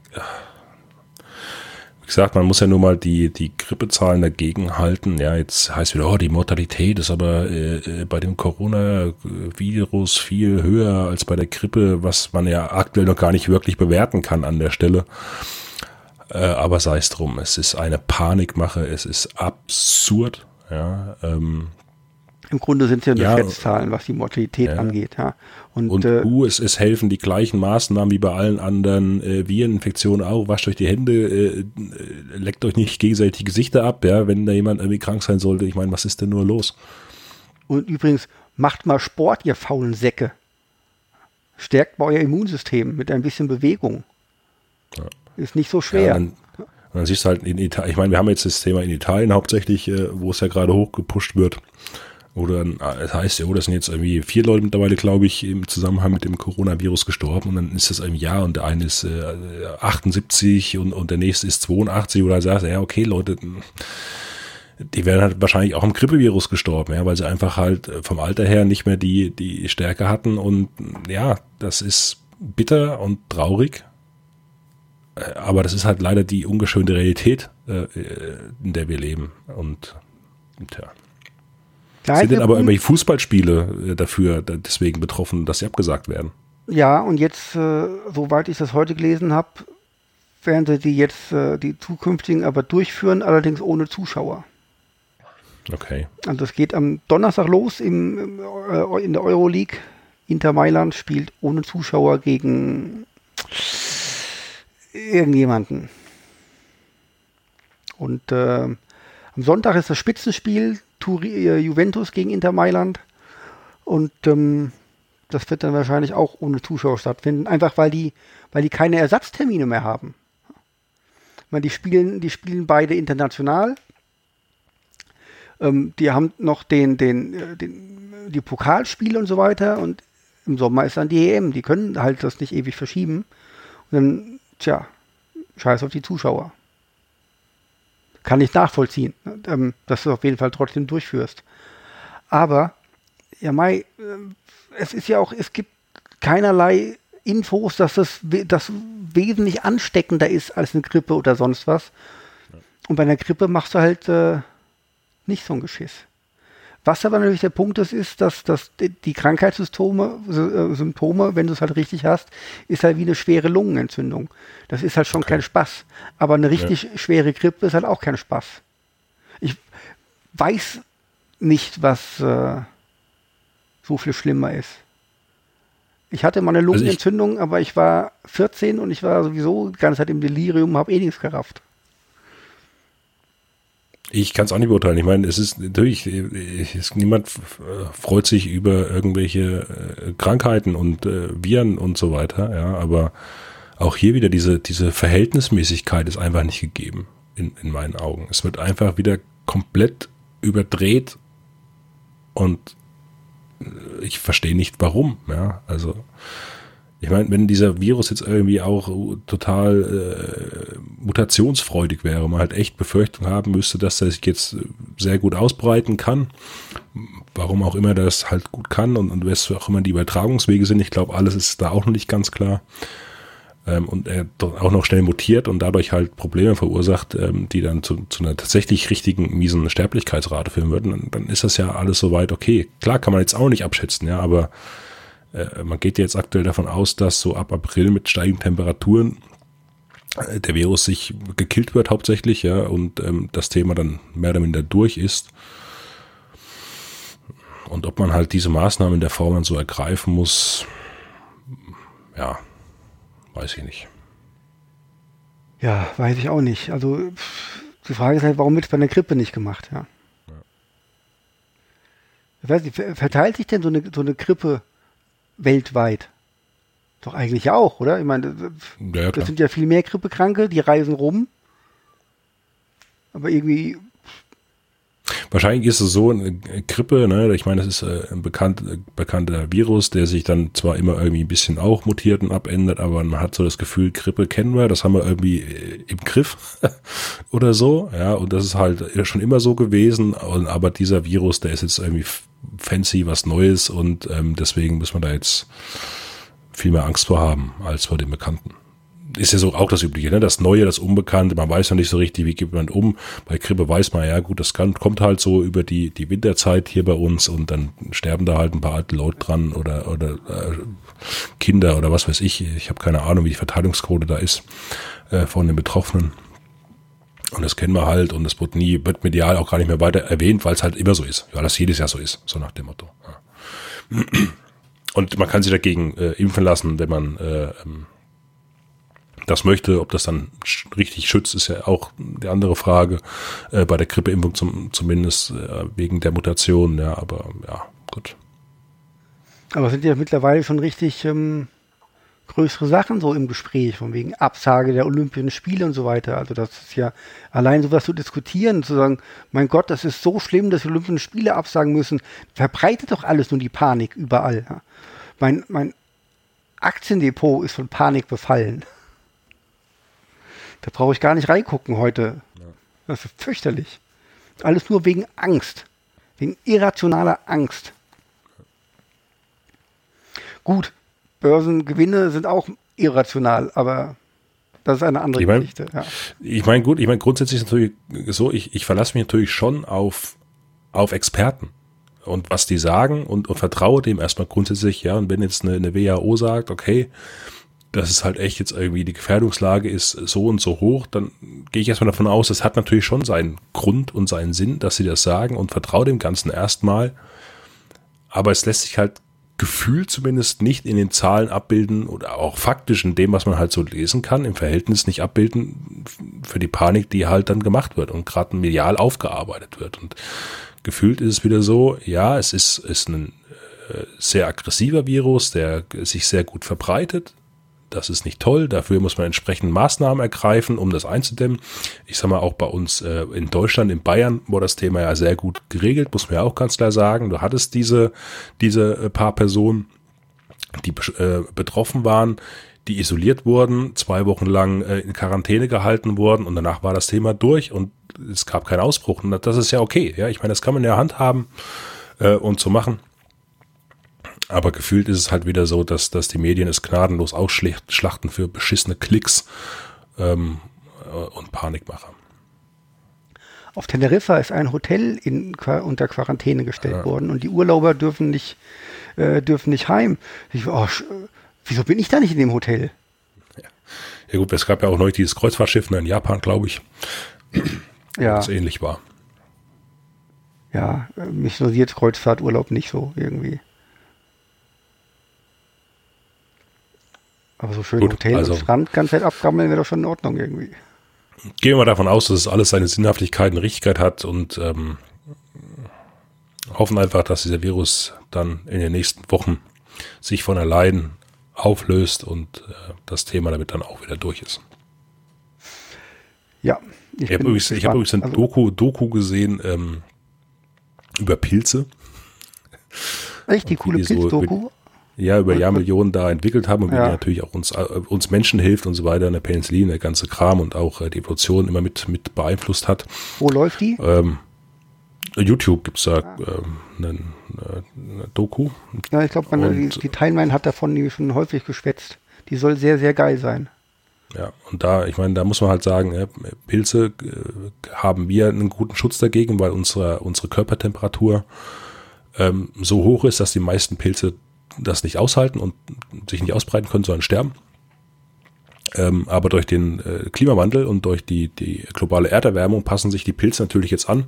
Speaker 3: wie gesagt, man muss ja nur mal die, die Grippezahlen dagegen halten. Ja, jetzt heißt wieder, oh, die Mortalität ist aber äh, äh, bei dem Coronavirus viel höher als bei der Grippe, was man ja aktuell noch gar nicht wirklich bewerten kann an der Stelle. Äh, aber sei es drum, es ist eine Panikmache, es ist absurd. Ja, ähm,
Speaker 2: im Grunde sind es ja nur ja, Schätzzahlen, was die Mortalität ja. angeht. Ja.
Speaker 3: Und, und äh, uh, es, es helfen die gleichen Maßnahmen wie bei allen anderen äh, Vireninfektionen auch. Wascht euch die Hände, äh, äh, leckt euch nicht gegenseitig die Gesichter ab, ja, wenn da jemand irgendwie krank sein sollte. Ich meine, was ist denn nur los?
Speaker 2: Und übrigens, macht mal Sport, ihr faulen Säcke. Stärkt mal euer Immunsystem mit ein bisschen Bewegung. Ja. Ist nicht so schwer.
Speaker 3: Dann, dann siehst du halt in Italien, ich meine, wir haben jetzt das Thema in Italien hauptsächlich, äh, wo es ja gerade hochgepusht wird. Oder das heißt ja, oh, das sind jetzt irgendwie vier Leute mittlerweile, glaube ich, im Zusammenhang mit dem Coronavirus gestorben. Und dann ist das ein Jahr und der eine ist äh, 78 und, und der nächste ist 82 oder sagst, ja, okay, Leute, die wären halt wahrscheinlich auch am Grippevirus gestorben, ja, weil sie einfach halt vom Alter her nicht mehr die, die Stärke hatten. Und ja, das ist bitter und traurig. Äh, aber das ist halt leider die ungeschönte Realität, äh, in der wir leben. Und tja. Sind denn aber irgendwelche Fußballspiele äh, dafür deswegen betroffen, dass sie abgesagt werden?
Speaker 2: Ja, und jetzt, äh, soweit ich das heute gelesen habe, werden sie die jetzt, äh, die zukünftigen aber durchführen, allerdings ohne Zuschauer.
Speaker 3: Okay.
Speaker 2: Also es geht am Donnerstag los im, äh, in der Euroleague. Inter Mailand spielt ohne Zuschauer gegen irgendjemanden. Und äh, am Sonntag ist das Spitzenspiel Turi äh, Juventus gegen Inter Mailand. Und ähm, das wird dann wahrscheinlich auch ohne Zuschauer stattfinden, einfach weil die, weil die keine Ersatztermine mehr haben. Ich meine, die spielen, die spielen beide international. Ähm, die haben noch den, den, äh, den, die Pokalspiele und so weiter und im Sommer ist dann die EM. Die können halt das nicht ewig verschieben. Und dann, tja, scheiß auf die Zuschauer kann ich nachvollziehen, ähm, dass du auf jeden Fall trotzdem durchführst. Aber, ja, Mai, äh, es ist ja auch, es gibt keinerlei Infos, dass das, das wesentlich ansteckender ist als eine Grippe oder sonst was. Und bei einer Grippe machst du halt äh, nicht so ein Geschiss. Was aber natürlich der Punkt ist, ist, dass, dass die Krankheitssymptome, äh, Symptome, wenn du es halt richtig hast, ist halt wie eine schwere Lungenentzündung. Das ist halt schon okay. kein Spaß. Aber eine richtig ja. schwere Grippe ist halt auch kein Spaß. Ich weiß nicht, was äh, so viel schlimmer ist. Ich hatte mal eine Lungenentzündung, also ich, aber ich war 14 und ich war sowieso die ganze Zeit im Delirium, habe eh nichts gerafft.
Speaker 3: Ich kann es auch nicht beurteilen. Ich meine, es ist natürlich, es, niemand freut sich über irgendwelche äh, Krankheiten und äh, Viren und so weiter, ja, aber auch hier wieder diese, diese Verhältnismäßigkeit ist einfach nicht gegeben in, in meinen Augen. Es wird einfach wieder komplett überdreht und äh, ich verstehe nicht warum, ja, also ich meine, wenn dieser Virus jetzt irgendwie auch total äh, mutationsfreudig wäre, man halt echt Befürchtung haben müsste, dass er sich jetzt sehr gut ausbreiten kann, warum auch immer das halt gut kann und, und was auch immer die Übertragungswege sind, ich glaube, alles ist da auch noch nicht ganz klar. Ähm, und er auch noch schnell mutiert und dadurch halt Probleme verursacht, ähm, die dann zu, zu einer tatsächlich richtigen miesen Sterblichkeitsrate führen würden, dann, dann ist das ja alles soweit okay. Klar kann man jetzt auch nicht abschätzen, ja, aber äh, man geht jetzt aktuell davon aus, dass so ab April mit steigenden Temperaturen äh, der Virus sich gekillt wird hauptsächlich, ja, und ähm, das Thema dann mehr oder minder durch ist. Und ob man halt diese Maßnahmen in der Form dann so ergreifen muss, ja, weiß ich nicht.
Speaker 2: Ja, weiß ich auch nicht. Also die Frage ist halt, warum wird es bei einer Grippe nicht gemacht, ja? ja. Ich weiß nicht, verteilt sich denn so eine, so eine Grippe weltweit. Doch eigentlich auch, oder? Ich meine, ja, ja, das sind ja viel mehr Grippekranke, die reisen rum. Aber irgendwie.
Speaker 3: wahrscheinlich ist es so, eine Grippe, ne, ich meine, das ist äh, ein bekannt, äh, bekannter Virus, der sich dann zwar immer irgendwie ein bisschen auch mutiert und abändert, aber man hat so das Gefühl, Grippe kennen wir, das haben wir irgendwie äh, im Griff oder so, ja, und das ist halt schon immer so gewesen, und, aber dieser Virus, der ist jetzt irgendwie fancy, was Neues und ähm, deswegen muss man da jetzt viel mehr Angst vor haben als vor dem Bekannten ist ja so auch das Übliche, ne? Das Neue, das Unbekannte, man weiß ja nicht so richtig, wie geht man um. Bei Grippe weiß man, ja gut, das kann, kommt halt so über die, die Winterzeit hier bei uns und dann sterben da halt ein paar alte Leute dran oder, oder äh, Kinder oder was weiß ich. Ich habe keine Ahnung, wie die Verteilungsquote da ist äh, von den Betroffenen. Und das kennen wir halt und das wird nie, wird medial auch gar nicht mehr weiter erwähnt, weil es halt immer so ist. Ja, das jedes Jahr so ist, so nach dem Motto. Ja. Und man kann sich dagegen äh, impfen lassen, wenn man äh, ähm, das möchte. Ob das dann richtig schützt, ist ja auch die andere Frage. Äh, bei der Grippeimpfung zum, zumindest äh, wegen der Mutation. Ja, aber ja, gut.
Speaker 2: Aber sind ja mittlerweile schon richtig ähm, größere Sachen so im Gespräch, von wegen Absage der Olympischen Spiele und so weiter. Also das ist ja allein sowas zu diskutieren, zu sagen, mein Gott, das ist so schlimm, dass die Olympischen Spiele absagen müssen, verbreitet doch alles nur die Panik überall. Ja. Mein, mein Aktiendepot ist von Panik befallen. Da brauche ich gar nicht reingucken heute. Das ist fürchterlich. Alles nur wegen Angst. Wegen irrationaler Angst. Gut, Börsengewinne sind auch irrational, aber das ist eine andere
Speaker 3: ich mein,
Speaker 2: Geschichte. Ja.
Speaker 3: Ich meine, gut, ich meine, grundsätzlich ist natürlich so, ich, ich verlasse mich natürlich schon auf, auf Experten und was die sagen und, und vertraue dem erstmal grundsätzlich, ja, und wenn jetzt eine, eine WHO sagt, okay, dass es halt echt jetzt irgendwie die Gefährdungslage ist so und so hoch, dann gehe ich erstmal davon aus, das hat natürlich schon seinen Grund und seinen Sinn, dass sie das sagen und vertraue dem Ganzen erstmal. Aber es lässt sich halt gefühlt zumindest nicht in den Zahlen abbilden oder auch faktisch in dem, was man halt so lesen kann, im Verhältnis nicht abbilden für die Panik, die halt dann gemacht wird und gerade medial aufgearbeitet wird. Und gefühlt ist es wieder so, ja, es ist, ist ein äh, sehr aggressiver Virus, der sich sehr gut verbreitet, das ist nicht toll. Dafür muss man entsprechend Maßnahmen ergreifen, um das einzudämmen. Ich sag mal, auch bei uns äh, in Deutschland, in Bayern, war das Thema ja sehr gut geregelt, muss man ja auch ganz klar sagen. Du hattest diese, diese äh, paar Personen, die äh, betroffen waren, die isoliert wurden, zwei Wochen lang äh, in Quarantäne gehalten wurden und danach war das Thema durch und es gab keinen Ausbruch. Und das ist ja okay. Ja, ich meine, das kann man ja handhaben äh, und so machen. Aber gefühlt ist es halt wieder so, dass, dass die Medien es gnadenlos ausschlachten für beschissene Klicks ähm, äh, und Panikmacher.
Speaker 2: Auf Teneriffa ist ein Hotel in, unter Quarantäne gestellt ja. worden und die Urlauber dürfen nicht, äh, dürfen nicht heim. Ich, oh, wieso bin ich da nicht in dem Hotel?
Speaker 3: Ja. ja gut, es gab ja auch neulich dieses Kreuzfahrtschiff ne, in Japan, glaube ich,
Speaker 2: ja.
Speaker 3: das ähnlich war.
Speaker 2: Ja, mich interessiert Kreuzfahrturlaub nicht so irgendwie. Aber so schön Gut, Hotel also, und Strand ganz Zeit abgammeln wäre doch schon in Ordnung irgendwie.
Speaker 3: Gehen wir davon aus, dass es alles seine Sinnhaftigkeit und Richtigkeit hat und ähm, hoffen einfach, dass dieser Virus dann in den nächsten Wochen sich von allein auflöst und äh, das Thema damit dann auch wieder durch ist.
Speaker 2: Ja.
Speaker 3: Ich, ich habe übrigens, hab übrigens ein also, Doku, Doku gesehen ähm, über Pilze.
Speaker 2: Echt, die coole Pilz-Doku? So,
Speaker 3: ja, über Jahrmillionen da entwickelt haben und ja. natürlich auch uns, äh, uns Menschen hilft und so weiter, eine Penicillin, der ganze Kram und auch äh, die Evolution immer mit, mit beeinflusst hat.
Speaker 2: Wo läuft die?
Speaker 3: Ähm, YouTube gibt's da ah. ähm, eine, eine, Doku.
Speaker 2: Ja, ich glaube, die, die Timeline hat davon die schon häufig geschwätzt. Die soll sehr, sehr geil sein.
Speaker 3: Ja, und da, ich meine, da muss man halt sagen, ja, Pilze äh, haben wir einen guten Schutz dagegen, weil unsere, unsere Körpertemperatur ähm, so hoch ist, dass die meisten Pilze das nicht aushalten und sich nicht ausbreiten können, sondern sterben. Ähm, aber durch den äh, Klimawandel und durch die, die globale Erderwärmung passen sich die Pilze natürlich jetzt an.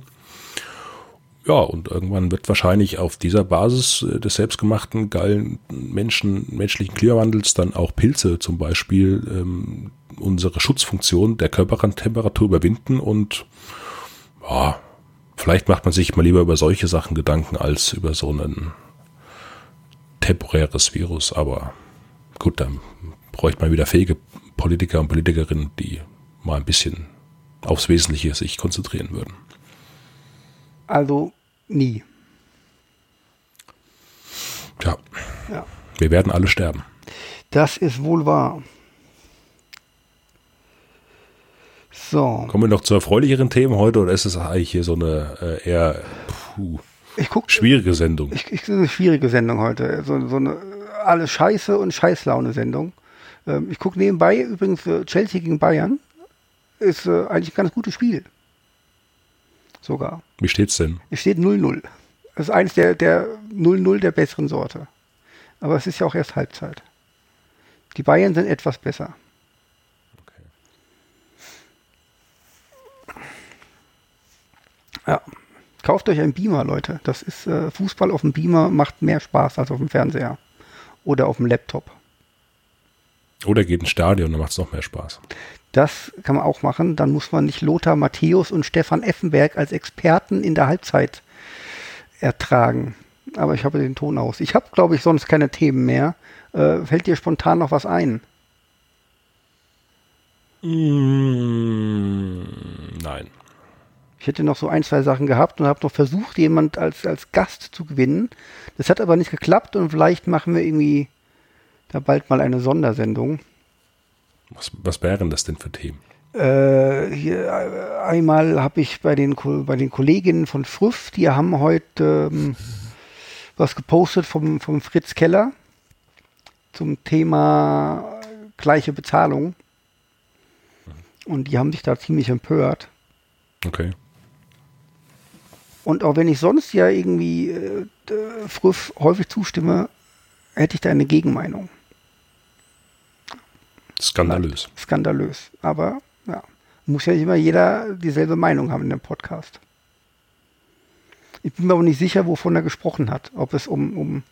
Speaker 3: Ja, und irgendwann wird wahrscheinlich auf dieser Basis äh, des selbstgemachten, geilen Menschen, menschlichen Klimawandels dann auch Pilze zum Beispiel ähm, unsere Schutzfunktion der Körpertemperatur überwinden und ja, vielleicht macht man sich mal lieber über solche Sachen Gedanken als über so einen temporäres Virus, aber gut, dann bräuchte man wieder fähige Politiker und Politikerinnen, die mal ein bisschen aufs Wesentliche sich konzentrieren würden.
Speaker 2: Also nie.
Speaker 3: Tja,
Speaker 2: Ja.
Speaker 3: wir werden alle sterben.
Speaker 2: Das ist wohl wahr. So,
Speaker 3: Kommen wir noch zu erfreulicheren Themen heute oder ist es eigentlich hier so eine äh, eher puh,
Speaker 2: ich gucke
Speaker 3: schwierige Sendung?
Speaker 2: Ich, ich, eine schwierige Sendung heute. So, so eine alles Scheiße und Scheißlaune-Sendung. Ähm, ich gucke nebenbei übrigens äh, Chelsea gegen Bayern. Ist äh, eigentlich ein ganz gutes Spiel. Sogar.
Speaker 3: Wie steht's denn?
Speaker 2: Es steht 0-0. Das ist eines der, der 0-0 der besseren Sorte. Aber es ist ja auch erst Halbzeit. Die Bayern sind etwas besser. Ja. Kauft euch einen Beamer, Leute. Das ist äh, Fußball auf dem Beamer macht mehr Spaß als auf dem Fernseher. Oder auf dem Laptop.
Speaker 3: Oder geht ins Stadion, dann macht's noch mehr Spaß.
Speaker 2: Das kann man auch machen. Dann muss man nicht Lothar Matthäus und Stefan Effenberg als Experten in der Halbzeit ertragen. Aber ich habe den Ton aus. Ich habe, glaube ich, sonst keine Themen mehr. Äh, fällt dir spontan noch was ein?
Speaker 3: Mm, nein.
Speaker 2: Ich hätte noch so ein, zwei Sachen gehabt und habe noch versucht, jemand als, als Gast zu gewinnen. Das hat aber nicht geklappt und vielleicht machen wir irgendwie da bald mal eine Sondersendung.
Speaker 3: Was, was wären das denn für Themen?
Speaker 2: Äh, hier, äh, einmal habe ich bei den, bei den Kolleginnen von Früff, die haben heute ähm, was gepostet vom, vom Fritz Keller zum Thema gleiche Bezahlung. Und die haben sich da ziemlich empört.
Speaker 3: Okay.
Speaker 2: Und auch wenn ich sonst ja irgendwie äh, Früff häufig zustimme, hätte ich da eine Gegenmeinung.
Speaker 3: Skandalös.
Speaker 2: Skandalös. Aber ja, muss ja nicht immer jeder dieselbe Meinung haben in dem Podcast. Ich bin mir aber nicht sicher, wovon er gesprochen hat. Ob es um, um,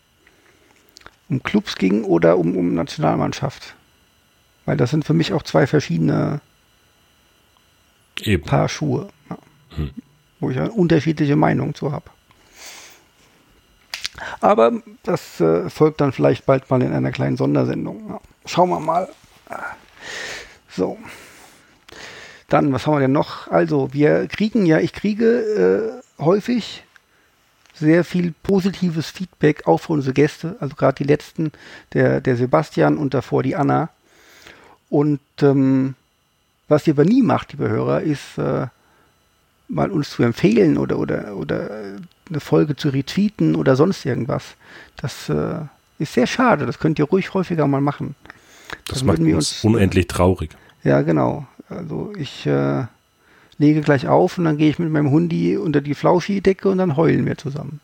Speaker 2: um Clubs ging oder um, um Nationalmannschaft. Weil das sind für mich auch zwei verschiedene
Speaker 3: Eben.
Speaker 2: Paar Schuhe. Ja.
Speaker 3: Hm.
Speaker 2: Wo ich eine unterschiedliche Meinung zu habe. Aber das äh, folgt dann vielleicht bald mal in einer kleinen Sondersendung. Ja. Schauen wir mal. So. Dann, was haben wir denn noch? Also, wir kriegen ja, ich kriege äh, häufig sehr viel positives Feedback auch für unsere Gäste. Also gerade die letzten, der, der Sebastian und davor die Anna. Und ähm, was ihr aber nie macht, liebe Hörer, ist äh, mal uns zu empfehlen oder, oder, oder eine Folge zu retweeten oder sonst irgendwas. Das äh, ist sehr schade. Das könnt ihr ruhig häufiger mal machen.
Speaker 3: Das
Speaker 2: Dann
Speaker 3: macht uns
Speaker 2: uns-
Speaker 3: unendlich traurig.
Speaker 2: Ja, genau. Also ich äh, lege gleich auf und dann gehe ich mit meinem Hundi unter die Flauschi-Decke und dann heulen wir zusammen.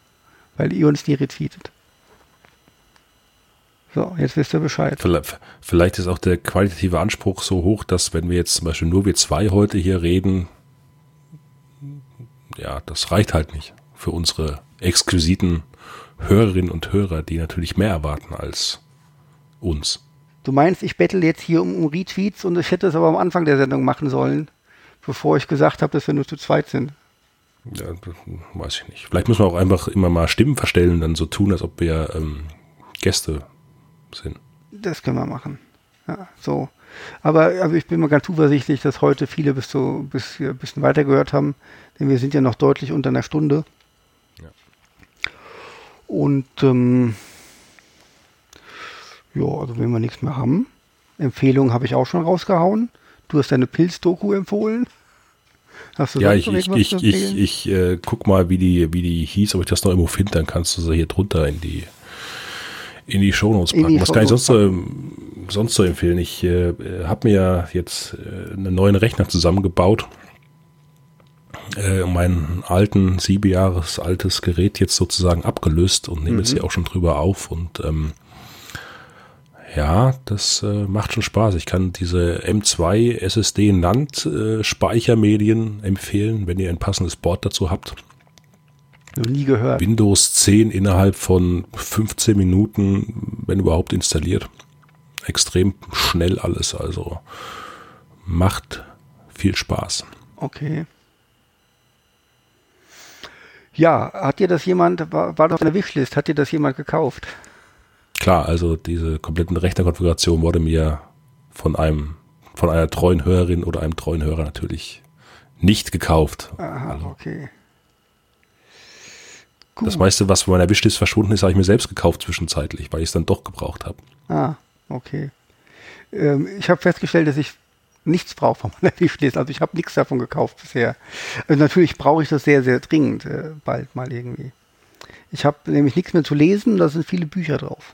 Speaker 2: Weil ihr uns nie retweetet. So, jetzt wisst ihr Bescheid.
Speaker 3: Vielleicht, vielleicht ist auch der qualitative Anspruch so hoch, dass wenn wir jetzt zum Beispiel nur wir zwei heute hier reden, ja, das reicht halt nicht für unsere exquisiten Hörerinnen und Hörer, die natürlich mehr erwarten als uns.
Speaker 2: Du meinst, ich bettel jetzt hier um, um Retweets und ich hätte es aber am Anfang der Sendung machen sollen, bevor ich gesagt habe, dass wir nur zu zweit sind.
Speaker 3: Ja, weiß ich nicht. Vielleicht müssen wir auch einfach immer mal Stimmen verstellen, dann so tun, als ob wir ähm, Gäste sind.
Speaker 2: Das können wir machen. Ja, so. Aber also ich bin mal ganz zuversichtlich, dass heute viele bis so bis ein bisschen weiter gehört haben, denn wir sind ja noch deutlich unter einer Stunde.
Speaker 3: Ja.
Speaker 2: Und ähm, ja, also wenn wir nichts mehr haben, Empfehlungen habe ich auch schon rausgehauen. Du hast deine Pilz-Doku empfohlen. Hast du
Speaker 3: Ja, ich, ich, ich,
Speaker 2: zu
Speaker 3: ich, ich äh, guck mal, wie die, wie die hieß, ob ich das noch irgendwo finde, dann kannst du sie hier drunter in die in die Shownotes
Speaker 2: In die
Speaker 3: packen. Was kann ich sonst so, sonst so empfehlen? Ich äh, habe mir ja jetzt äh, einen neuen Rechner zusammengebaut, äh, meinen alten, sieben Jahres altes Gerät jetzt sozusagen abgelöst und nehme jetzt hier auch schon drüber auf und ähm, ja, das äh, macht schon Spaß. Ich kann diese M2 SSD NAND äh, Speichermedien empfehlen, wenn ihr ein passendes Board dazu habt.
Speaker 2: Noch nie gehört.
Speaker 3: Windows 10 innerhalb von 15 Minuten, wenn überhaupt installiert. Extrem schnell alles, also macht viel Spaß.
Speaker 2: Okay. Ja, hat dir das jemand, war, war doch in der Wishlist, hat dir das jemand gekauft?
Speaker 3: Klar, also diese kompletten Rechnerkonfiguration wurde mir von einem, von einer treuen Hörerin oder einem treuen Hörer natürlich nicht gekauft.
Speaker 2: Aha, okay.
Speaker 3: Gut. Das meiste, was von meiner Wishlist verschwunden ist, habe ich mir selbst gekauft zwischenzeitlich, weil ich es dann doch gebraucht habe.
Speaker 2: Ah, okay. Ähm, ich habe festgestellt, dass ich nichts brauche von meiner Wishlist. Also ich habe nichts davon gekauft bisher. Also natürlich brauche ich das sehr, sehr dringend äh, bald mal irgendwie. Ich habe nämlich nichts mehr zu lesen, da sind viele Bücher drauf.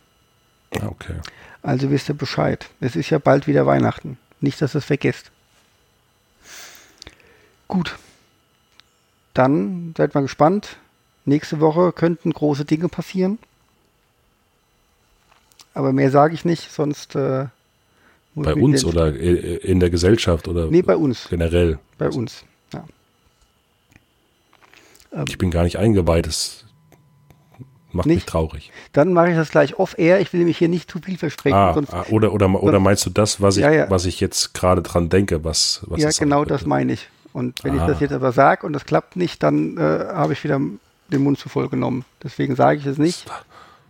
Speaker 3: Ah, okay.
Speaker 2: Also wisst ihr Bescheid. Es ist ja bald wieder Weihnachten. Nicht, dass ihr es vergesst. Gut. Dann seid mal gespannt. Nächste Woche könnten große Dinge passieren. Aber mehr sage ich nicht, sonst. Äh,
Speaker 3: bei uns oder in der Gesellschaft oder
Speaker 2: nee, bei uns.
Speaker 3: generell?
Speaker 2: Bei uns, ja.
Speaker 3: ich bin gar nicht eingeweiht, das macht nicht? mich traurig.
Speaker 2: Dann mache ich das gleich off-air, ich will nämlich hier nicht zu viel versprechen.
Speaker 3: Ah, sonst, ah, oder, oder, oder meinst du das, was ich, ja, ja. Was ich jetzt gerade dran denke? Was, was
Speaker 2: ja, genau das meine ich. Und wenn ah. ich das jetzt aber sage und das klappt nicht, dann äh, habe ich wieder den Mund zu voll genommen. Deswegen sage ich es nicht.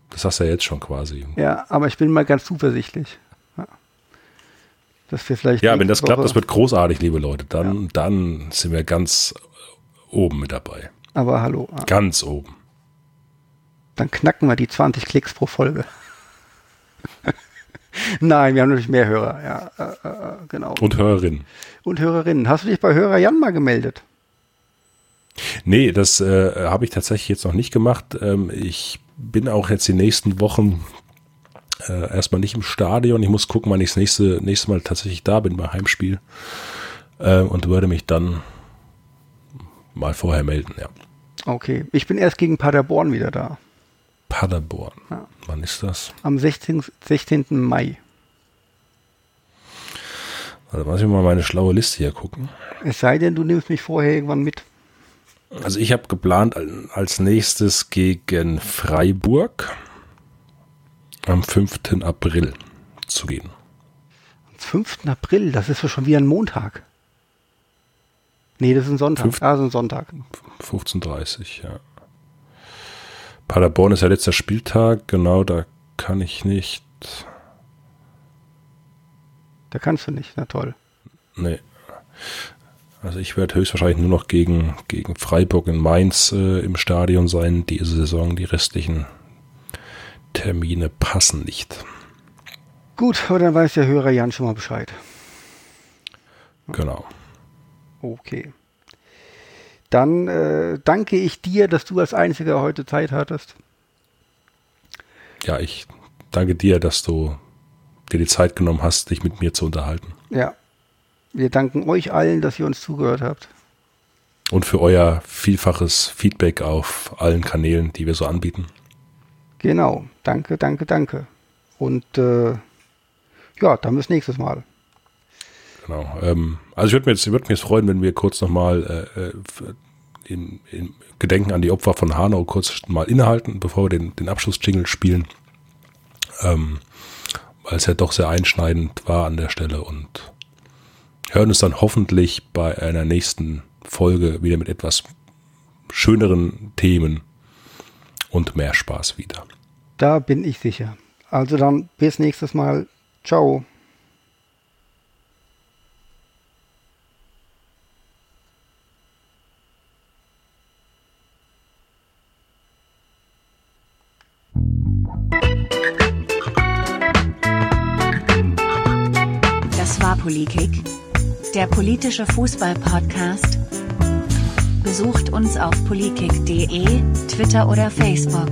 Speaker 3: Das hast du ja jetzt schon quasi.
Speaker 2: Ja, aber ich bin mal ganz zuversichtlich. Ja. Dass wir vielleicht.
Speaker 3: Ja, wenn das klappt, das wird großartig, liebe Leute. Dann, ja. dann sind wir ganz oben mit dabei.
Speaker 2: Aber hallo.
Speaker 3: Ganz oben.
Speaker 2: Dann knacken wir die 20 Klicks pro Folge. Nein, wir haben natürlich mehr Hörer, ja, äh, äh, genau.
Speaker 3: Und Hörerinnen.
Speaker 2: Und Hörerinnen. Hast du dich bei Hörer Jan mal gemeldet?
Speaker 3: Nee, das äh, habe ich tatsächlich jetzt noch nicht gemacht. Ähm, ich bin auch jetzt die nächsten Wochen äh, erstmal nicht im Stadion. Ich muss gucken, wann ich das nächste, nächste Mal tatsächlich da bin beim Heimspiel. Äh, und würde mich dann mal vorher melden, ja.
Speaker 2: Okay, ich bin erst gegen Paderborn wieder da.
Speaker 3: Paderborn. Ja. Wann ist das?
Speaker 2: Am 16. 16. Mai.
Speaker 3: Also muss ich mal meine schlaue Liste hier gucken.
Speaker 2: Es sei denn, du nimmst mich vorher irgendwann mit.
Speaker 3: Also ich habe geplant als nächstes gegen Freiburg am 5. April zu gehen.
Speaker 2: Am 5. April, das ist ja schon wieder ein Montag. Nee, das ist ein Sonntag. Fünf, ah, so ein Sonntag.
Speaker 3: 15.30 ja. Paderborn ist ja letzter Spieltag, genau, da kann ich nicht.
Speaker 2: Da kannst du nicht, na toll.
Speaker 3: Nee. Also ich werde höchstwahrscheinlich nur noch gegen, gegen Freiburg in Mainz äh, im Stadion sein, diese Saison. Die restlichen Termine passen nicht.
Speaker 2: Gut, aber dann weiß der Hörer Jan schon mal Bescheid.
Speaker 3: Genau.
Speaker 2: Okay. Dann äh, danke ich dir, dass du als Einziger heute Zeit hattest.
Speaker 3: Ja, ich danke dir, dass du dir die Zeit genommen hast, dich mit mir zu unterhalten.
Speaker 2: Ja, wir danken euch allen, dass ihr uns zugehört habt.
Speaker 3: Und für euer vielfaches Feedback auf allen Kanälen, die wir so anbieten.
Speaker 2: Genau, danke, danke, danke. Und äh, ja, dann bis nächstes Mal.
Speaker 3: Genau. Ähm, also ich würde mir, jetzt, würd mir jetzt freuen, wenn wir kurz nochmal äh, äh in, in Gedenken an die Opfer von Hanau kurz mal innehalten, bevor wir den, den Abschlussjingle spielen. Ähm, weil es ja doch sehr einschneidend war an der Stelle und hören uns dann hoffentlich bei einer nächsten Folge wieder mit etwas schöneren Themen und mehr Spaß wieder.
Speaker 2: Da bin ich sicher. Also dann bis nächstes Mal. Ciao.
Speaker 1: Das war Politik der politische Fußball-Podcast. Besucht uns auf politik.de, Twitter oder Facebook.